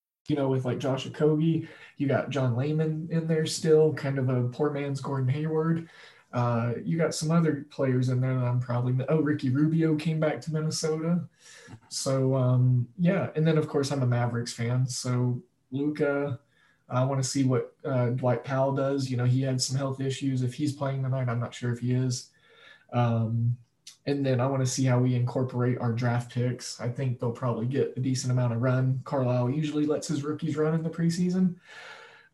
You know, with like Josh Okogie, you got John Layman in there still, kind of a poor man's Gordon Hayward. Uh, you got some other players in there that I'm probably oh Ricky Rubio came back to Minnesota, so um, yeah. And then of course I'm a Mavericks fan, so Luka. I want to see what uh, Dwight Powell does. You know, he had some health issues. If he's playing tonight, I'm not sure if he is. Um, and then I want to see how we incorporate our draft picks. I think they'll probably get a decent amount of run. Carlisle usually lets his rookies run in the preseason.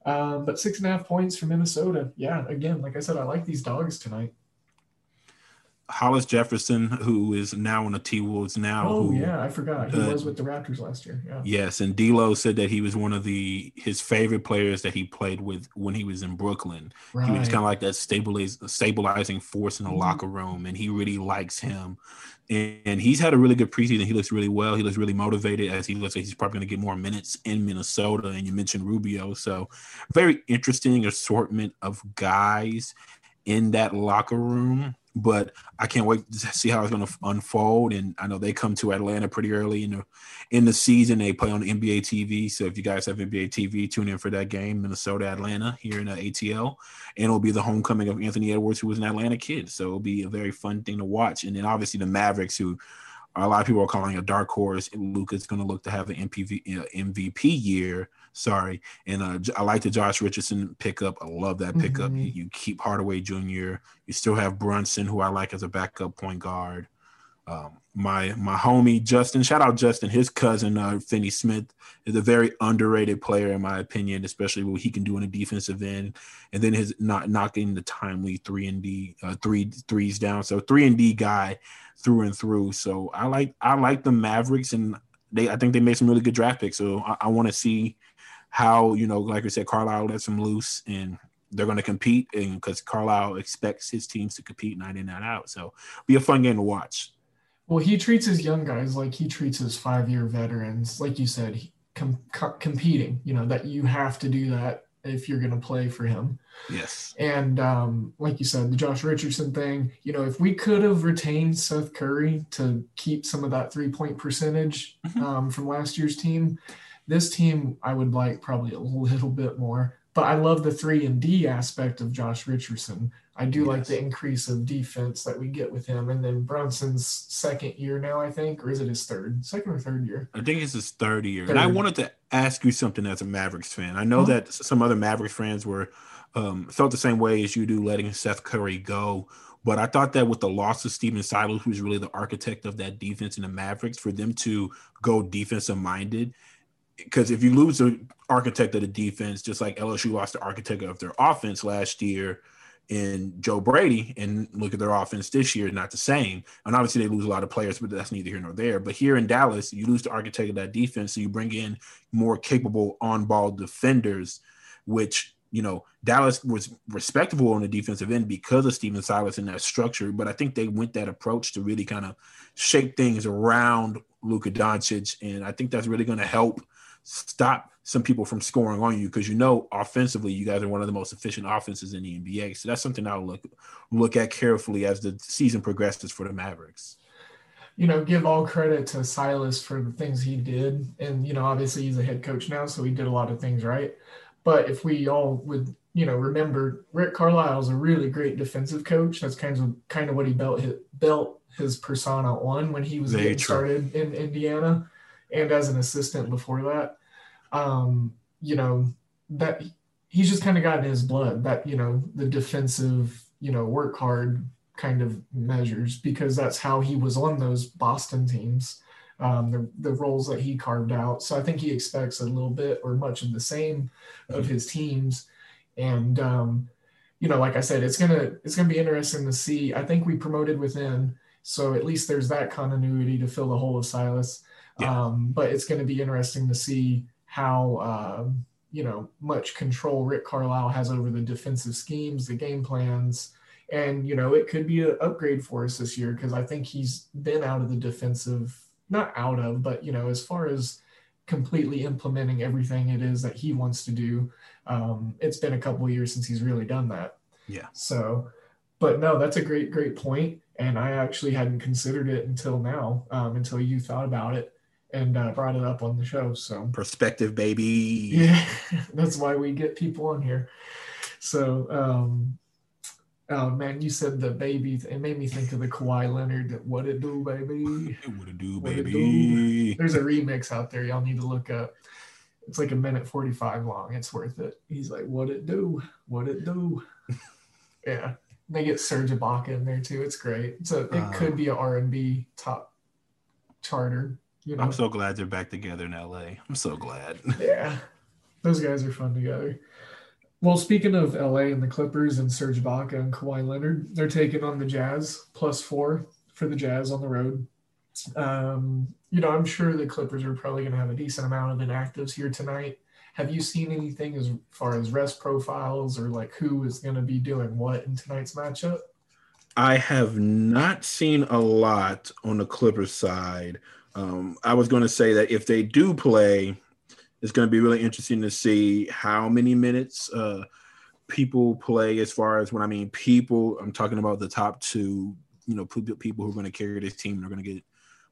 Um, but six and a half points for Minnesota. Yeah, again, like I said, I like these dogs tonight. Hollis Jefferson, who is now on the T Wolves now. Oh, who, yeah, I forgot. He uh, was with the Raptors last year. Yeah. Yes, and D'Lo said that he was one of the his favorite players that he played with when he was in Brooklyn. He was kind of like that stabilize, stabilizing force in the Mhm. locker room, and he really likes him. And, and he's had a really good preseason. He looks really well. He looks really motivated as he looks like he's probably going to get more minutes in Minnesota. And you mentioned Rubio, so very interesting assortment of guys in that locker room. But I can't wait to see how it's going to unfold. And I know they come to Atlanta pretty early in the in the season. They play on NBA TV. So if you guys have NBA TV, tune in for that game, Minnesota Atlanta here in the ATL, and it'll be the homecoming of Anthony Edwards, who was an Atlanta kid. So it'll be a very fun thing to watch. And then obviously the Mavericks, who a lot of people are calling a dark horse. Luka's going to look to have an MPV, uh, MVP year. Sorry, and uh, I like the Josh Richardson pickup. I love that pickup. Mhm. You, you keep Hardaway Jr. You still have Brunson, who I like as a backup point guard. Um, my my homie Justin, shout out Justin. His cousin uh, Finney Smith is a very underrated player in my opinion, especially what he can do in a defensive end, and then his not knocking the timely three and D uh, three threes down. So three and D guy through and through. So I like I like the Mavericks, and they I think they made some really good draft picks. So I, I want to see how you know, like I said, Carlisle lets them loose and. They're going to compete, and because Carlisle expects his teams to compete night in, night out, so be a fun game to watch. Well, he treats his young guys like he treats his five-year veterans. Like you said, com- competing. You know that you have to do that if you're going to play for him. Yes. And um, like you said, the Josh Richardson thing. You know, if we could have retained Seth Curry to keep some of that three-point percentage Mhm. um, from last year's team, this team I would like probably a little bit more. but I love the three and D aspect of Josh Richardson. I do Yes. like the increase of defense that we get with him. And then Brunson's second year now, I think, or is it his third, second or third year? I think it's his third year. And I wanted to ask you something as a Mavericks fan. I know Huh? that some other Mavericks fans were um, felt the same way as you do, letting Seth Curry go. But I thought that with the loss of Stephen Silas, who's really the architect of that defense in the Mavericks, for them to go defensive minded, because if you lose the architect of the defense, just like LSU lost the architect of their offense last year in Joe Brady, and look at their offense this year, not the same. And obviously they lose a lot of players, but that's neither here nor there. But here in Dallas, you lose the architect of that defense, so you bring in more capable on-ball defenders, which you know Dallas was respectable on the defensive end because of Stephen Silas and that structure. But I think they went that approach to really kind of shape things around Luka Doncic, and I think that's really going to help stop some people from scoring on you because you know offensively you guys are one of the most efficient offenses in the NBA. So that's something I'll look look at carefully as the season progresses for the Mavericks. you know, give all credit to Silas for the things he did. And, you know, obviously he's a head coach now, so he did a lot of things right. But if we all would, you know, remember Rick Carlisle is a really great defensive coach. That's kind of kind of what he built his, built his persona on when he was Very getting true. started in Indiana and as an assistant before that. Um, you know, that he's just kind of got in his blood that, you know, the defensive, you know, work hard kind of measures because that's how he was on those Boston teams, um, the, the roles that he carved out. So I think he expects a little bit or much of the same of his teams. And, um, you know, like I said, it's gonna it's gonna be interesting to see. I think we promoted within, so at least there's that continuity to fill the hole of Silas. Yeah. Um, but it's going to be interesting to see how um, you know much control Rick Carlisle has over the defensive schemes, the game plans, and you know it could be an upgrade for us this year because I think he's been out of the defensive, not out of, but you know as far as completely implementing everything it is that he wants to do. Um, it's been a couple of years since he's really done that. Yeah. So, but no, that's a great, great point, and I actually hadn't considered it until now, um, until you thought about it and uh, brought it up on the show. So Perspective, baby. yeah, that's why we get people on here. So, um, oh man, you said the baby. It made me think of the Kawhi Leonard. What it do, baby? What it do, it baby? There's a remix out there. Y'all need to look up. It's like a minute 45 long. It's worth it. He's like, what it do? What it do? yeah. They get Serge Ibaka in there too. It's great. So it Uh. could be a R&B top charter. You know? I'm so glad they're back together in LA. I'm so glad. Yeah, those guys are fun together. Well, speaking of LA and the Clippers and Serge Ibaka and Kawhi Leonard, they're taking on the Jazz plus four for the Jazz on the road. Um, you know, I'm sure the Clippers are probably going to have a decent amount of inactives here tonight. Have you seen anything as far as rest profiles or like who is going to be doing what in tonight's matchup? I have not seen a lot on the Clippers side. Um, I was going to say that if they do play, it's going to be really interesting to see how many minutes uh, people play. As far as when I mean people, I'm talking about the top two. You know, people who are going to carry this team. They're going to get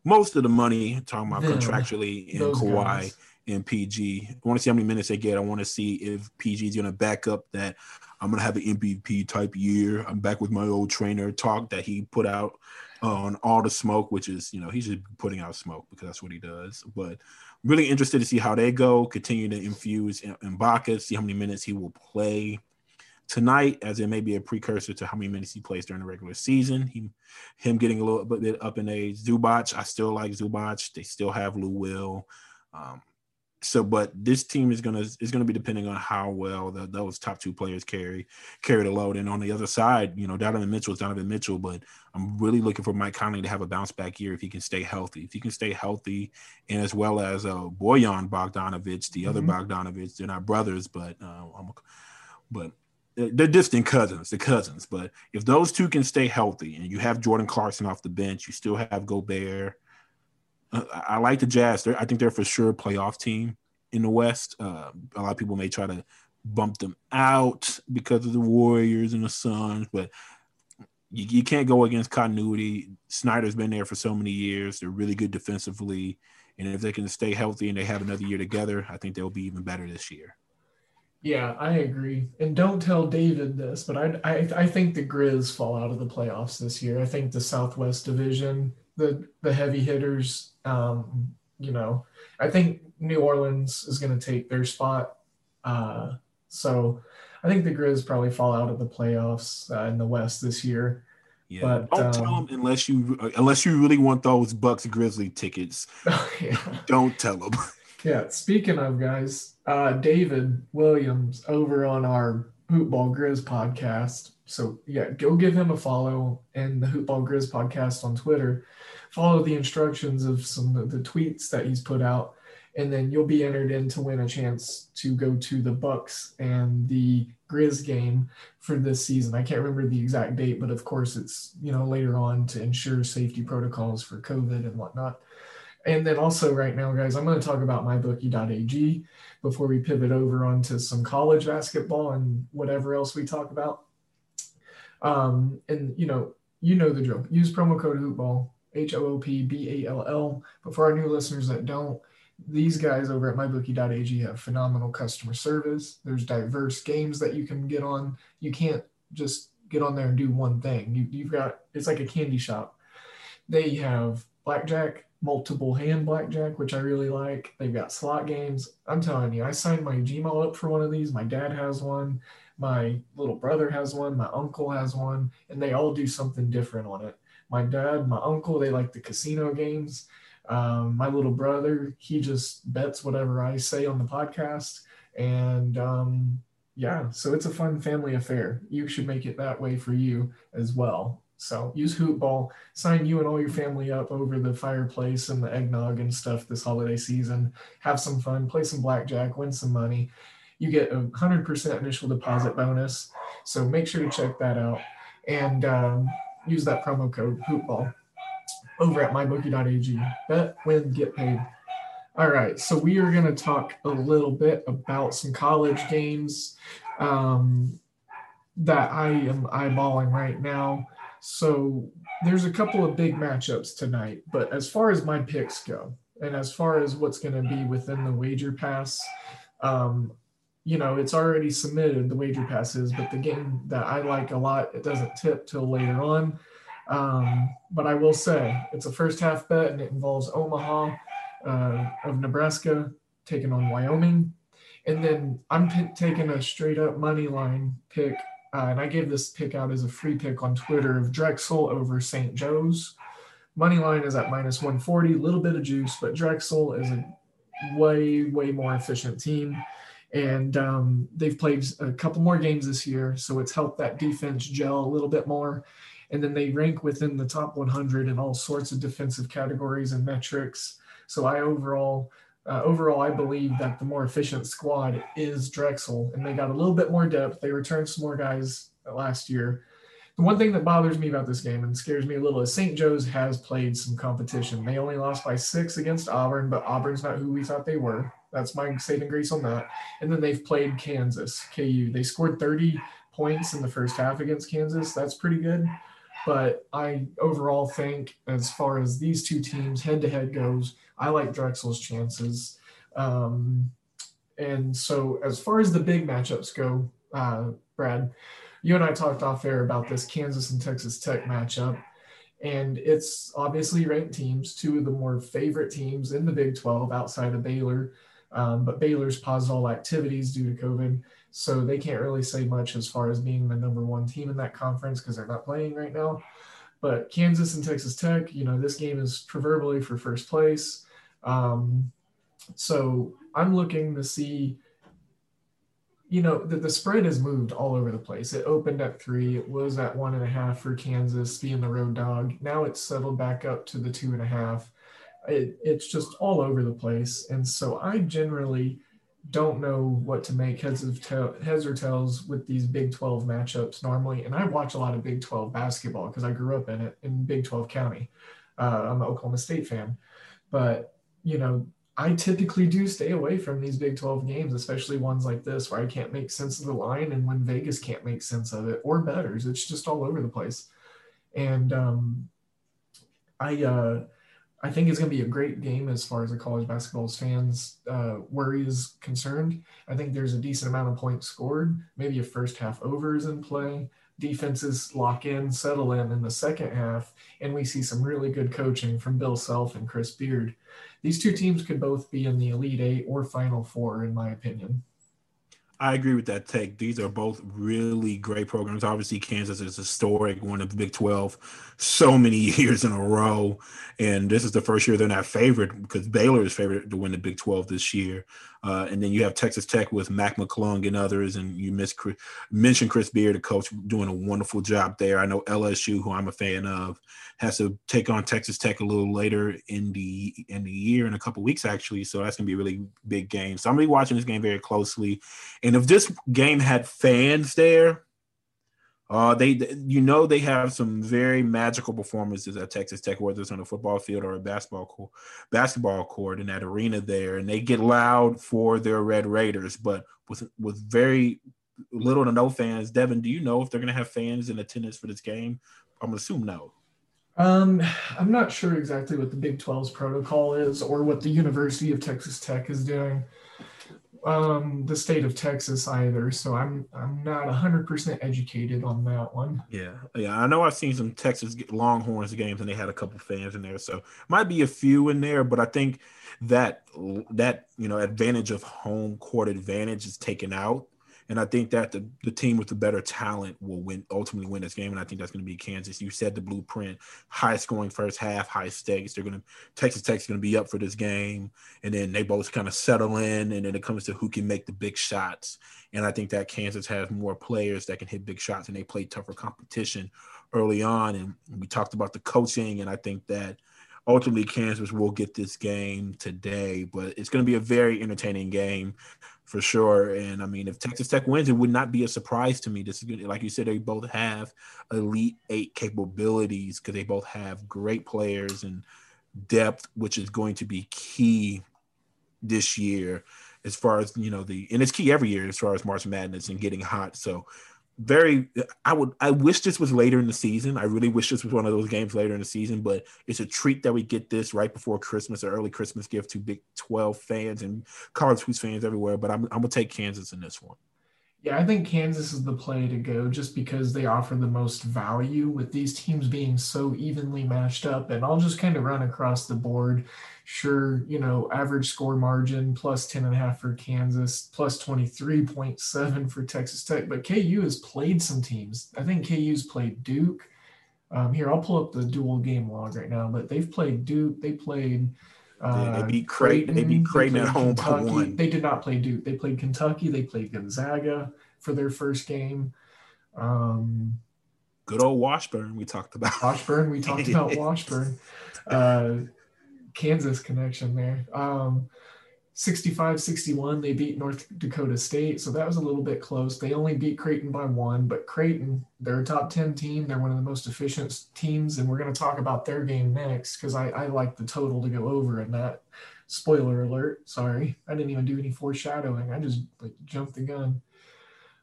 most of the money. Talking about Them, contractually in Kawhi guys. and PG. I want to see how many minutes they get. I want to see if PG is going to back up that I'm going to have an MVP type year. I'm back with my old trainer talk that he put out on all the smoke, which is, you know, he's just putting out smoke because that's what he does. But really interested to see how they go, continue to infuse in Ibaka, see how many minutes he will play tonight, as it may be a precursor to how many minutes he plays during the regular season. He, him getting a little bit up in age. Zubac, I still like Zubac. They still have Lou Will. Um, so, but this team is gonna is gonna be depending on how well the, those top two players carry carry the load. And on the other side, you know, Donovan Mitchell is Donovan Mitchell, but I'm really looking for Mike Conley to have a bounce back year if he can stay healthy. If he can stay healthy, and as well as uh, Bojan Bogdanovic, the other Mhm. Bogdanovich, they're not brothers, but uh, I'm, but they're distant cousins, the cousins. But if those two can stay healthy, and you have Jordan Clarkson off the bench, you still have Gobert. Uh, I like the Jazz. They're, I think they're for sure a playoff team in the West. Uh, a lot of people may try to bump them out because of the Warriors and the Suns, but you, you can't go against continuity. Snyder's been there for so many years. They're really good defensively, and if they can stay healthy and they have another year together, I think they'll be even better this year. Yeah, I agree. And don't tell David this, but I, I I think the Grizz fall out of the playoffs this year. I think the Southwest Division, the the heavy hitters, um, you know, I think New Orleans is going to take their spot. Uh, so I think the Grizz probably fall out of the playoffs uh, in the West this year. Yeah, But, don't tell um, them unless you unless you really want those Bucks Grizzly tickets. yeah. Don't tell them. Yeah, speaking of guys, uh, David Williams over on our Hoopball Grizz podcast. So yeah, go give him a follow and the Hoopball Grizz podcast on Twitter. Follow the instructions of some of the tweets that he's put out, and then you'll be entered in to win a chance to go to the Bucks and the Grizz game for this season. I can't remember the exact date, but of course it's you know later on to ensure safety protocols for COVID and whatnot. And then also right now, guys, I'm going to talk about mybookie.ag before we pivot over onto some college basketball and whatever else we talk about. Um, and you know, you know the drill. Use promo code Hoopball, H O O P B A L L. But for our new listeners that don't, these guys over at mybookie.ag have phenomenal customer service. There's diverse games that you can get on. You can't just get on there and do one thing. You, you've got it's like a candy shop. They have blackjack, multiple hand blackjack, which I really like. They've got slot games. I'm telling you, I signed my Gmail up for one of these. My dad has one. My little brother has one. My uncle has one, and they all do something different on it. My dad, my uncle, they like the casino games. Um, my little brother, he just bets whatever I say on the podcast. And um, yeah, so it's a fun family affair. You should make it that way for you as well. So use Hoopball, sign you and all your family up over the fireplace and the eggnog and stuff this holiday season. Have some fun, play some blackjack, win some money. You get a 100% initial deposit bonus. So make sure to check that out and um, use that promo code Hoopball over at mybookie.ag. Bet, win, get paid. All right, so we are going to talk a little bit about some college games um, that I am eyeballing right now. So there's a couple of big matchups tonight, but as far as my picks go, and as far as what's going to be within the wager pass, um, you know, it's already submitted the wager passes, but the game that I like a lot, it doesn't tip till later on. Um, but I will say it's a first half bet and it involves Omaha uh, of Nebraska taking on Wyoming. And then I'm p- taking a straight up money line pick. Uh, and I gave this pick out as a free pick on Twitter of Drexel over St. Joe's. Money line is at minus 140, a little bit of juice, but Drexel is a way, way more efficient team. And um, they've played a couple more games this year, so it's helped that defense gel a little bit more. And then they rank within the top 100 in all sorts of defensive categories and metrics. So I overall, uh, overall, I believe that the more efficient squad is Drexel, and they got a little bit more depth. They returned some more guys last year. The one thing that bothers me about this game and scares me a little is St. Joe's has played some competition. They only lost by six against Auburn, but Auburn's not who we thought they were. That's my saving grace on that. And then they've played Kansas, KU. They scored 30 points in the first half against Kansas. That's pretty good. But I overall think, as far as these two teams head to head goes, I like Drexel's chances. Um, and so, as far as the big matchups go, uh, Brad, you and I talked off air about this Kansas and Texas Tech matchup. And it's obviously ranked teams, two of the more favorite teams in the Big 12 outside of Baylor. Um, but Baylor's paused all activities due to COVID. So they can't really say much as far as being the number one team in that conference because they're not playing right now. But Kansas and Texas Tech, you know, this game is proverbially for first place. Um, so I'm looking to see, you know, that the spread has moved all over the place. It opened at three, it was at one and a half for Kansas being the road dog. Now it's settled back up to the two and a half. It, it's just all over the place. And so I generally don't know what to make heads of heads or tails with these Big 12 matchups normally. And I watch a lot of Big 12 basketball because I grew up in it in Big 12 County. Uh, I'm an Oklahoma State fan, but you know I typically do stay away from these Big 12 games, especially ones like this where I can't make sense of the line and when Vegas can't make sense of it or betters. It's just all over the place. And um, I uh, I think it's going to be a great game as far as the college basketball fans uh, worry is concerned. I think there's a decent amount of points scored, maybe a first half overs in play. Defenses lock in, settle in in the second half, and we see some really good coaching from Bill Self and Chris Beard. These two teams could both be in the Elite Eight or Final Four, in my opinion. I agree with that take. These are both really great programs. Obviously, Kansas is historic, one of the Big 12 so many years in a row. And this is the first year they're not favored because Baylor is favored to win the Big 12 this year. Uh, and then you have Texas Tech with Mac McClung and others. And you miss Chris, mentioned Chris Beard, the coach, doing a wonderful job there. I know LSU, who I'm a fan of, has to take on Texas Tech a little later in the in the year in a couple weeks actually. So that's gonna be a really big game. So I'm gonna be watching this game very closely. And if this game had fans there, uh, they, you know, they have some very magical performances at Texas Tech, whether it's on a football field or a basketball court, basketball court in that arena there, and they get loud for their Red Raiders, but with with very little to no fans. Devin, do you know if they're going to have fans in attendance for this game? I'm gonna assume no. Um, I'm not sure exactly what the Big 12's protocol is or what the University of Texas Tech is doing. Um, the state of Texas either, so I'm I'm not 100% educated on that one. Yeah, yeah, I know I've seen some Texas Longhorns games and they had a couple fans in there, so might be a few in there, but I think that that you know advantage of home court advantage is taken out and I think that the, the team with the better talent will win ultimately win this game. And I think that's going to be Kansas. You said the blueprint, high scoring first half, high stakes. They're going to Texas Tech's going to be up for this game, and then they both kind of settle in, and then it comes to who can make the big shots. And I think that Kansas has more players that can hit big shots, and they play tougher competition early on. And we talked about the coaching, and I think that ultimately Kansas will get this game today, but it's going to be a very entertaining game for sure. And I mean, if Texas Tech wins, it would not be a surprise to me. This is good. Like you said, they both have elite eight capabilities because they both have great players and depth, which is going to be key this year as far as you know the and it's key every year as far as March Madness and getting hot. So very I would I wish this was later in the season. I really wish this was one of those games later in the season, but it's a treat that we get this right before Christmas, an early Christmas gift to Big 12 fans and college hoops fans everywhere. But I'm I'm gonna take Kansas in this one. Yeah, I think Kansas is the play to go just because they offer the most value with these teams being so evenly matched up. And I'll just kind of run across the board. Sure, you know, average score margin plus 10 and a half for Kansas, plus 23.7 for Texas Tech. But KU has played some teams. I think KU's played Duke. Um, here, I'll pull up the dual game log right now, but they've played Duke. They played uh, they beat Creighton. They beat Creighton at home Kentucky. by one. They did not play Duke. They played Kentucky. They played Gonzaga for their first game. Um, Good old Washburn. We talked about Washburn. We talked about Washburn. Uh, Kansas connection there. Um, 65 61, they beat North Dakota State. So that was a little bit close. They only beat Creighton by one, but Creighton, they're a top 10 team. They're one of the most efficient teams. And we're going to talk about their game next because I, I like the total to go over in that. Spoiler alert. Sorry. I didn't even do any foreshadowing. I just like jumped the gun.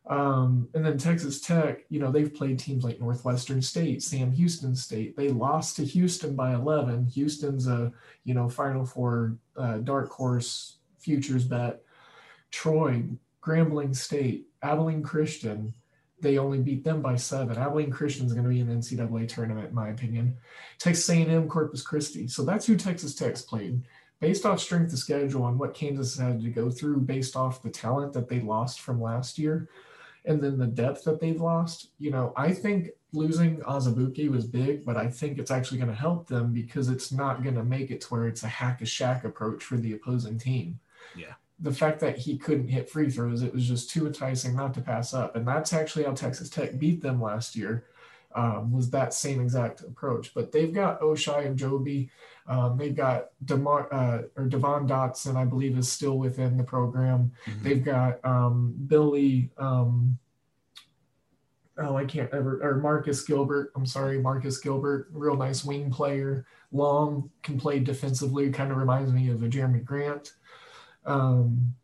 Um, and then Texas Tech, you know, they've played teams like Northwestern State, Sam Houston State. They lost to Houston by 11. Houston's a, you know, Final Four uh, dark horse futures bet. Troy, Grambling State, Abilene Christian, they only beat them by seven. Abilene Christian is going to be in the NCAA tournament, in my opinion. Texas A&M, Corpus Christi. So that's who Texas Tech's played. Based off strength of schedule and what Kansas had to go through, based off the talent that they lost from last year, and then the depth that they've lost, you know, I think losing Azubuike was big, but I think it's actually going to help them because it's not going to make it to where it's a hack a Shaq approach for the opposing team. Yeah. The fact that he couldn't hit free throws, it was just too enticing not to pass up. And that's actually how Texas Tech beat them last year, um, was that same exact approach. But they've got Ochai and Agbaji. Um, they've got DeMar, uh, or Devon Dotson, I believe, is still within the program. Mhm. They've got um, Billy. Um, oh, I can't ever. Or Marcus Gilbert. I'm sorry, Marcus Gilbert. Real nice wing player. Long, can play defensively. Kind of reminds me of a Jerami Grant. Um,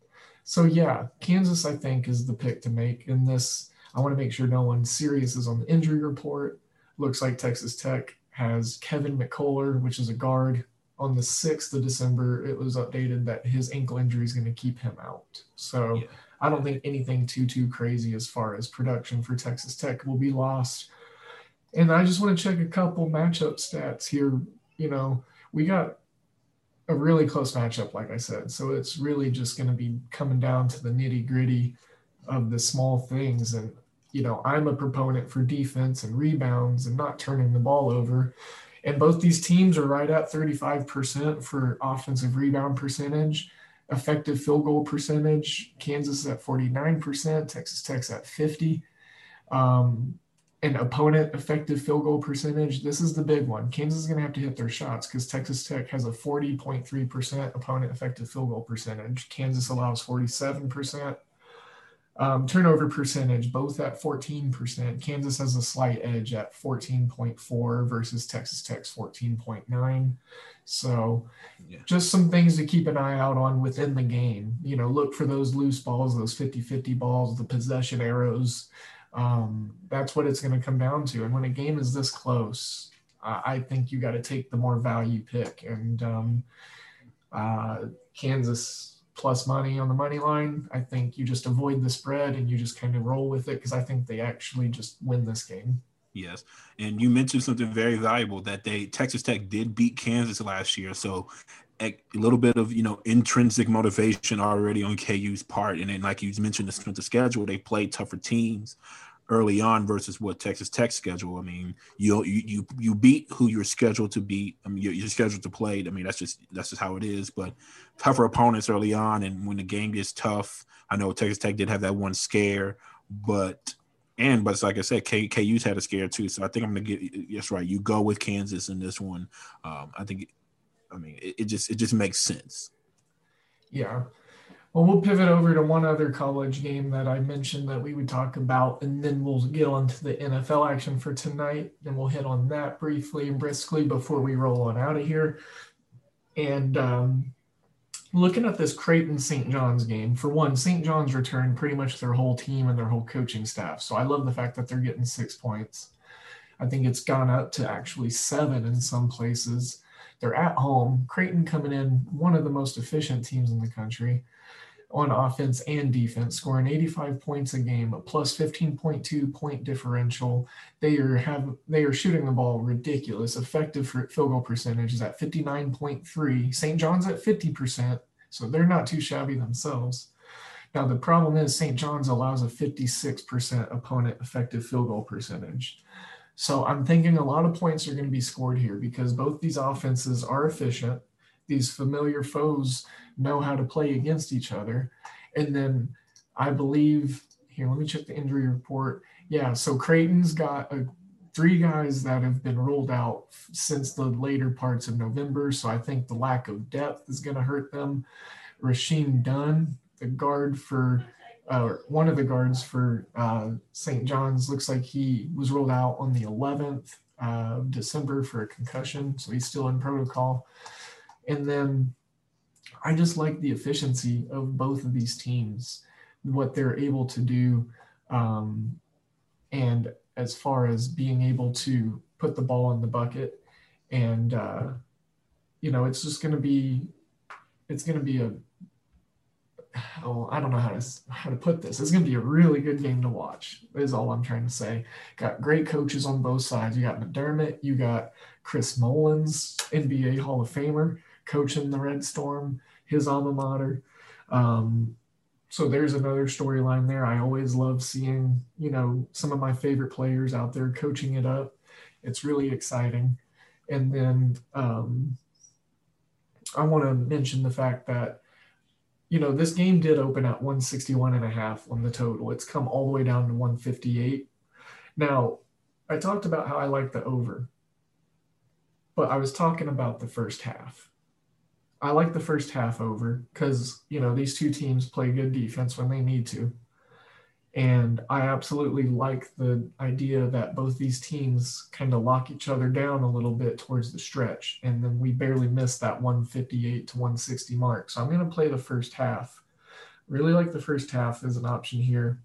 so yeah, Kansas, I think, is the pick to make in this. I want to make sure no one serious is on the injury report. Looks like Texas Tech has Kevin McCullar, which is a guard, on the 6th of December, it was updated that his ankle injury is going to keep him out. So yeah. I don't think anything too, too crazy as far as production for Texas Tech will be lost. And I just want to check a couple matchup stats here. You know, we got a really close matchup, like I said. So it's really just going to be coming down to the nitty gritty of the small things. And, you know, I'm a proponent for defense and rebounds and not turning the ball over. And both these teams are right at 35% for offensive rebound percentage, effective field goal percentage. Kansas is at 49%, Texas Tech's at 50. Um, and opponent effective field goal percentage. This is the big one. Kansas is going to have to hit their shots because Texas Tech has a 40.3% opponent effective field goal percentage. Kansas allows 47%. Um, turnover percentage, both at 14%. Kansas has a slight edge at 14.4 versus Texas Tech's 14.9. So, yeah. just some things to keep an eye out on within the game. You know, look for those loose balls, those 50 50 balls, the possession arrows. Um, that's what it's going to come down to. And when a game is this close, uh, I think you got to take the more value pick. And um, uh, Kansas plus money on the money line. I think you just avoid the spread and you just kind of roll with it because I think they actually just win this game. Yes, and you mentioned something very valuable that they Texas Tech did beat Kansas last year, so a little bit of you know intrinsic motivation already on KU's part, and then like you mentioned, the strength of schedule, they played tougher teams early on versus what Texas Tech schedule. I mean, you you you, beat who you're scheduled to beat. I mean, you're, you're, scheduled to play. I mean, that's just that's just how it is. But tougher opponents early on, and when the game gets tough, I know Texas Tech did have that one scare, but and but it's like I said, K, KU's had a scare too. So I think I'm gonna get yes right. You go with Kansas in this one. Um, I think, I mean, it, it just it just makes sense. Yeah, well, we'll pivot over to one other college game that I mentioned that we would talk about, and then we'll get on to the NFL action for tonight. And we'll hit on that briefly and briskly before we roll on out of here. And um, looking at this Creighton St. John's game, for one, St. John's returned pretty much their whole team and their whole coaching staff. So I love the fact that they're getting six points. I think it's gone up to actually seven in some places. They're at home. Creighton coming in one of the most efficient teams in the country on offense and defense, scoring 85 points a game, a plus 15.2 point differential. They are have they are shooting the ball ridiculous. Effective field goal percentage is at 59.3. St. John's at 50%, so they're not too shabby themselves. Now the problem is St. John's allows a 56% opponent effective field goal percentage. So I'm thinking a lot of points are going to be scored here because both these offenses are efficient. These familiar foes know how to play against each other. And then I believe here, let me check the injury report. Yeah, so Creighton's got a, three guys that have been ruled out since the later parts of November. So I think the lack of depth is going to hurt them. Rasheem Dunn, the guard for uh, one of the guards for uh, St. John's, looks like he was ruled out on the 11th of December for a concussion. So he's still in protocol. And then I just like the efficiency of both of these teams, what they're able to do. Um, and as far as being able to put the ball in the bucket, and, uh, you know, it's just going to be, it's going to be a, oh, I don't know how to how to put this. It's going to be a really good game to watch. Is all I'm trying to say. Got great coaches on both sides. You got McDermott. You got Chris Mullins, NBA Hall of Famer, coaching the Red Storm his alma mater. Um, so there's another storyline there. I always love seeing, you know, some of my favorite players out there coaching it up. It's really exciting. And then um, I want to mention the fact that, you know, this game did open at 161 and a half on the total. It's come all the way down to 158. Now, I talked about how I like the over, but I was talking about the first half. I like the first half over because, you know, these two teams play good defense when they need to. And I absolutely like the idea that both these teams kind of lock each other down a little bit towards the stretch. And then we barely miss that 158 to 160 mark. So I'm going to play the first half. Really like the first half as an option here.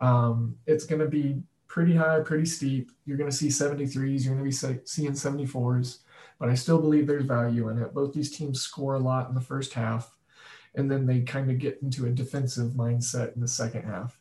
Um, it's going to be pretty high, pretty steep. You're going to see 73s, you're going to be seeing 74s but I still believe there's value in it. Both these teams score a lot in the first half, and then they kind of get into a defensive mindset in the second half.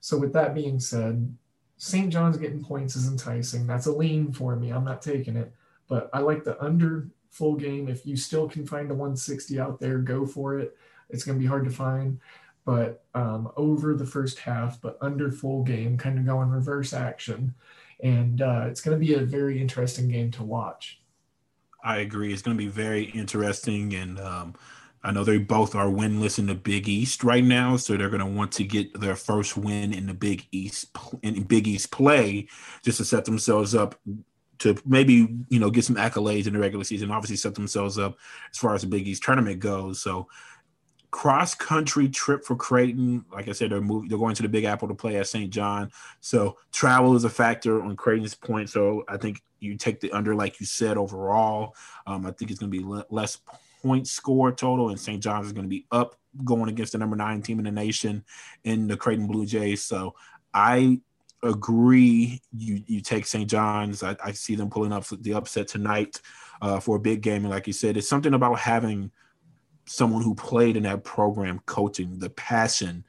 So, with that being said, St. John's getting points is enticing. That's a lean for me. I'm not taking it, but I like the under full game. If you still can find a 160 out there, go for it. It's going to be hard to find, but um, over the first half, but under full game, kind of going reverse action. And uh, it's going to be a very interesting game to watch. I agree. It's going to be very interesting. And um, I know they both are winless in the Big East right now, so they're going to want to get their first win in the Big East in Big East play just to set themselves up to maybe you know get some accolades in the regular season. Obviously, set themselves up as far as the Big East tournament goes. So, cross country trip for Creighton. Like I said, they're moving. They're going to the Big Apple to play at St. John. So travel is a factor on Creighton's point. So I think you take the under, like you said, overall. Um, I think it's going to be le- less point score total, and St. John's is going to be up going against the number nine team in the nation in the Creighton Blue Jays. So I agree. You you take St. John's. I, I see them pulling up the upset tonight uh, for a big game, and like you said, it's something about having someone who played in that program coaching the passion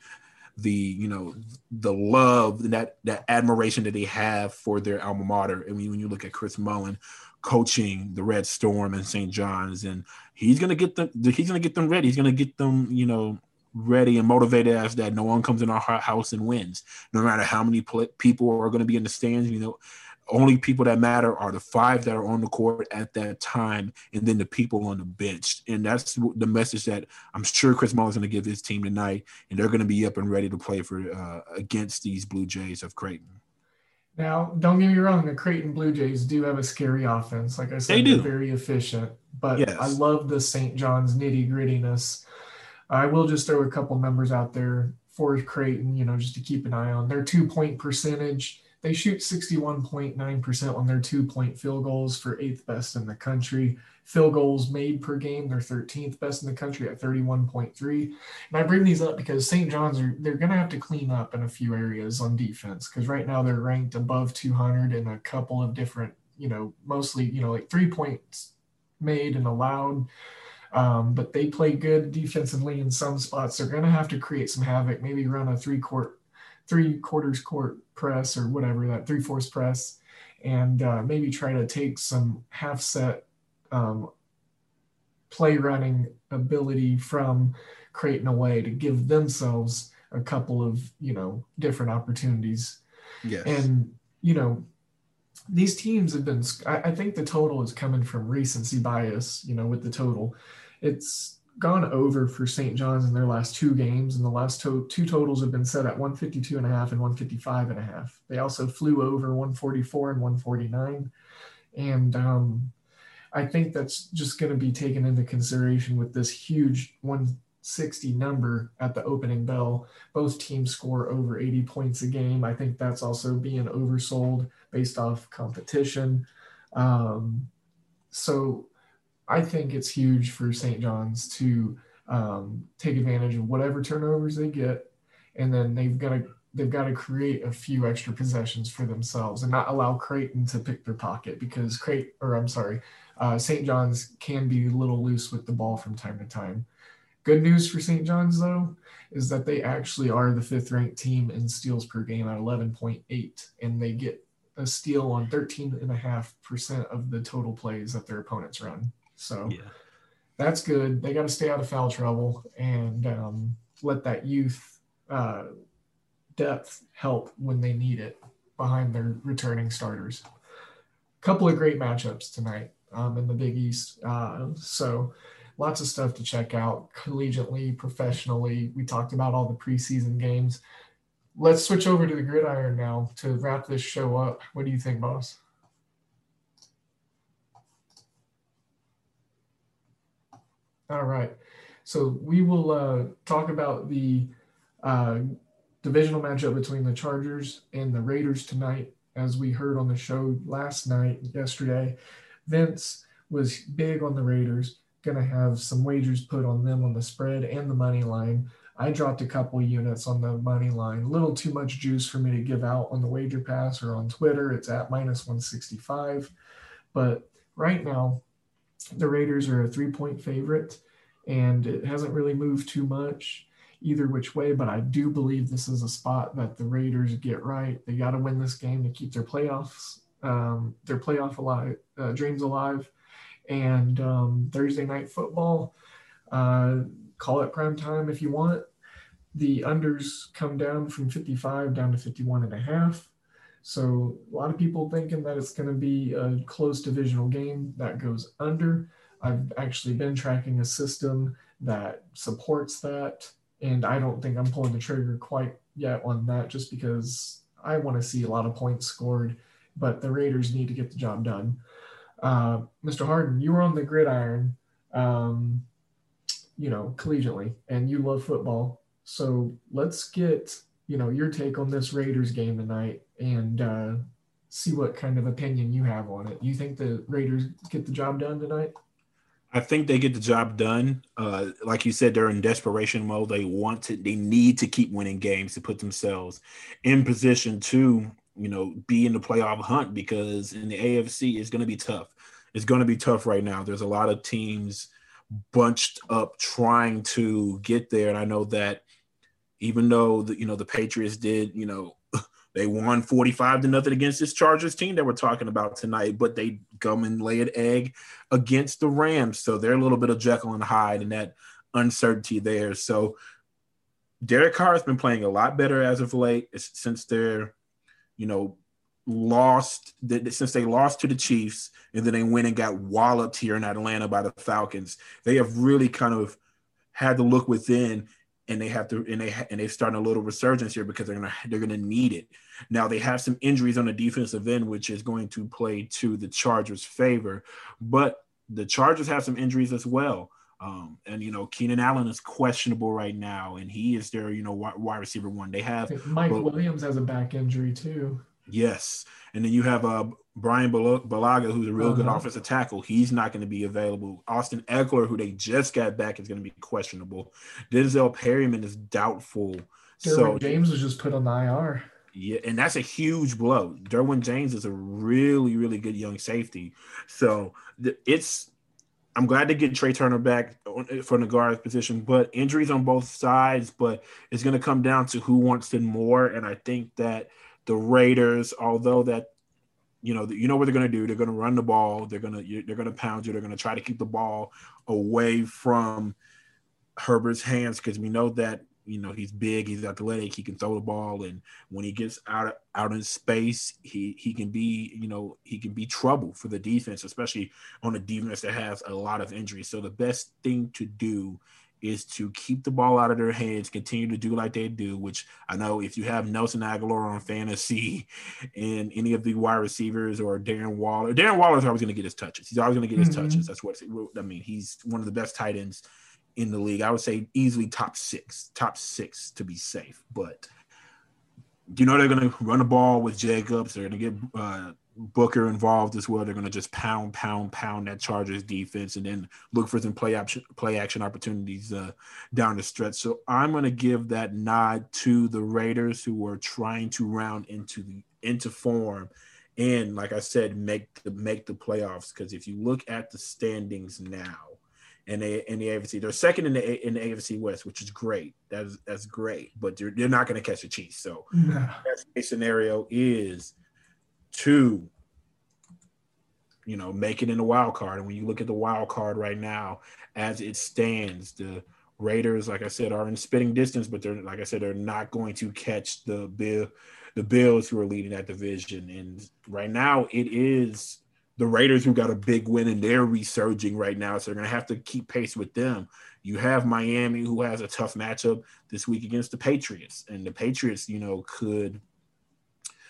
the you know the love that that admiration that they have for their alma mater I mean when you look at Chris Mullin coaching the Red Storm and St. John's and he's to get them he's to get them ready he's to get them you know ready and motivated as that no one comes in our house and wins no matter how many people are going to be in the stands you know only people that matter are the five that are on the court at that time and then the people on the bench and that's the message that i'm sure chris mullin's is going to give his team tonight and they're going to be up and ready to play for uh, against these blue jays of creighton now don't get me wrong the creighton blue jays do have a scary offense like i said they do. they're very efficient but yes. i love the st john's nitty grittiness i will just throw a couple numbers out there for creighton you know just to keep an eye on their two point percentage they shoot 61.9% on their two point field goals for eighth best in the country. Field goals made per game, they're 13th best in the country at 31.3. And I bring these up because St. John's are they're going to have to clean up in a few areas on defense because right now they're ranked above 200 in a couple of different, you know, mostly, you know, like three points made and allowed. Um, but they play good defensively in some spots. They're going to have to create some havoc, maybe run a three court three quarters court press or whatever that three fourths press, and uh, maybe try to take some half set um, play running ability from Creighton away to give themselves a couple of you know different opportunities. Yes. And you know these teams have been. I, I think the total is coming from recency bias. You know with the total, it's gone over for St. John's in their last two games, and the last to- two totals have been set at 152 and a half and 155 and a half. They also flew over 144 and 149, and um, I think that's just going to be taken into consideration with this huge 160 number at the opening bell. Both teams score over 80 points a game. I think that's also being oversold based off competition. Um, so I think it's huge for St. John's to um, take advantage of whatever turnovers they get, and then they've got to they've got to create a few extra possessions for themselves and not allow Creighton to pick their pocket because Creighton or I'm sorry, uh, St. John's can be a little loose with the ball from time to time. Good news for St. John's though is that they actually are the fifth ranked team in steals per game at 11.8, and they get a steal on 13.5% of the total plays that their opponents run. So yeah. that's good. They got to stay out of foul trouble and um, let that youth uh, depth help when they need it behind their returning starters. A couple of great matchups tonight um, in the Big East. Uh, so lots of stuff to check out collegiately, professionally. We talked about all the preseason games. Let's switch over to the gridiron now to wrap this show up. What do you think, boss? All right. So we will uh, talk about the uh, divisional matchup between the Chargers and the Raiders tonight. As we heard on the show last night, yesterday, Vince was big on the Raiders, going to have some wagers put on them on the spread and the money line. I dropped a couple units on the money line, a little too much juice for me to give out on the wager pass or on Twitter. It's at minus 165. But right now, the Raiders are a three point favorite, and it hasn't really moved too much either which way. But I do believe this is a spot that the Raiders get right. They got to win this game to keep their playoffs, um, their playoff alive, uh, dreams alive. And um, Thursday night football, uh, call it prime time if you want. The unders come down from 55 down to 51 and a half. So a lot of people thinking that it's going to be a close divisional game that goes under. I've actually been tracking a system that supports that, and I don't think I'm pulling the trigger quite yet on that just because I want to see a lot of points scored, but the Raiders need to get the job done. Uh, Mr. Harden, you were on the gridiron, um, you know, collegiately, and you love football. So let's get you know your take on this Raiders game tonight and uh, see what kind of opinion you have on it. You think the Raiders get the job done tonight? I think they get the job done. Uh, like you said, they're in desperation mode. They want to, they need to keep winning games to put themselves in position to, you know, be in the playoff hunt because in the AFC it's going to be tough. It's going to be tough right now. There's a lot of teams bunched up trying to get there, and I know that even though the, you know the Patriots did, you know, they won 45 to nothing against this Chargers team that we're talking about tonight, but they come and lay an egg against the Rams. So they're a little bit of Jekyll and Hyde and that uncertainty there. So Derek Carr has been playing a lot better as of late since they're, you know, lost since they lost to the Chiefs and then they went and got walloped here in Atlanta by the Falcons. They have really kind of had to look within and they have to and they and they've started a little resurgence here because they're gonna they're gonna need it. Now they have some injuries on the defensive end, which is going to play to the Chargers' favor, but the Chargers have some injuries as well. Um, and you know, Keenan Allen is questionable right now, and he is their you know wide receiver one. They have Mike but, Williams has a back injury too. Yes, and then you have uh, Bryan Bulaga, who's a real uh-huh. good offensive tackle. He's not going to be available. Austin Ekeler, who they just got back, is going to be questionable. Denzel Perryman is doubtful. Derwin so James was just put on the IR. Yeah, and that's a huge blow. Derwin James is a really, really good young safety. So it's I'm glad to get Trai Turner back for the guard position, but injuries on both sides. But it's going to come down to who wants it more, and I think that the Raiders, although that you know you know what they're going to do, they're going to run the ball, they're going to they're going to pound you, they're going to try to keep the ball away from Herbert's hands because we know that you know he's big, he's athletic, he can throw the ball, and when he gets out out in space, he he can be you know he can be trouble for the defense, especially on a defense that has a lot of injuries. So the best thing to do is to keep the ball out of their hands, continue to do like they do, which I know if you have Nelson Agholor on fantasy and any of the wide receivers or Darren Waller, Darren Waller is always going to get his touches. He's always going to get his mm-hmm. touches. That's what I mean. He's one of the best tight ends in the league. I would say easily top six, top six to be safe. But you know they're going to run the ball with Jacobs. They're going to get uh, Booker involved as well. They're going to just pound, pound, pound that Chargers defense, and then look for some play option, play action opportunities uh, down the stretch. So I'm going to give that nod to the Raiders, who are trying to round into the into form, and like I said, make the make the playoffs. Because if you look at the standings now, in the in the AFC, they're second in the in the AFC West, which is great. That's that's great, but they're, they're not going to catch the Chiefs. So no. best case scenario is to you know make it in the wild card. And when you look at the wild card right now, as it stands, the Raiders, like I said, are in spitting distance, but they're like I said, they're not going to catch the bill the Bills who are leading that division. And right now it is the Raiders who got a big win and they're resurging right now. So they're gonna have to keep pace with them. You have Miami who has a tough matchup this week against the Patriots. And the Patriots, you know, could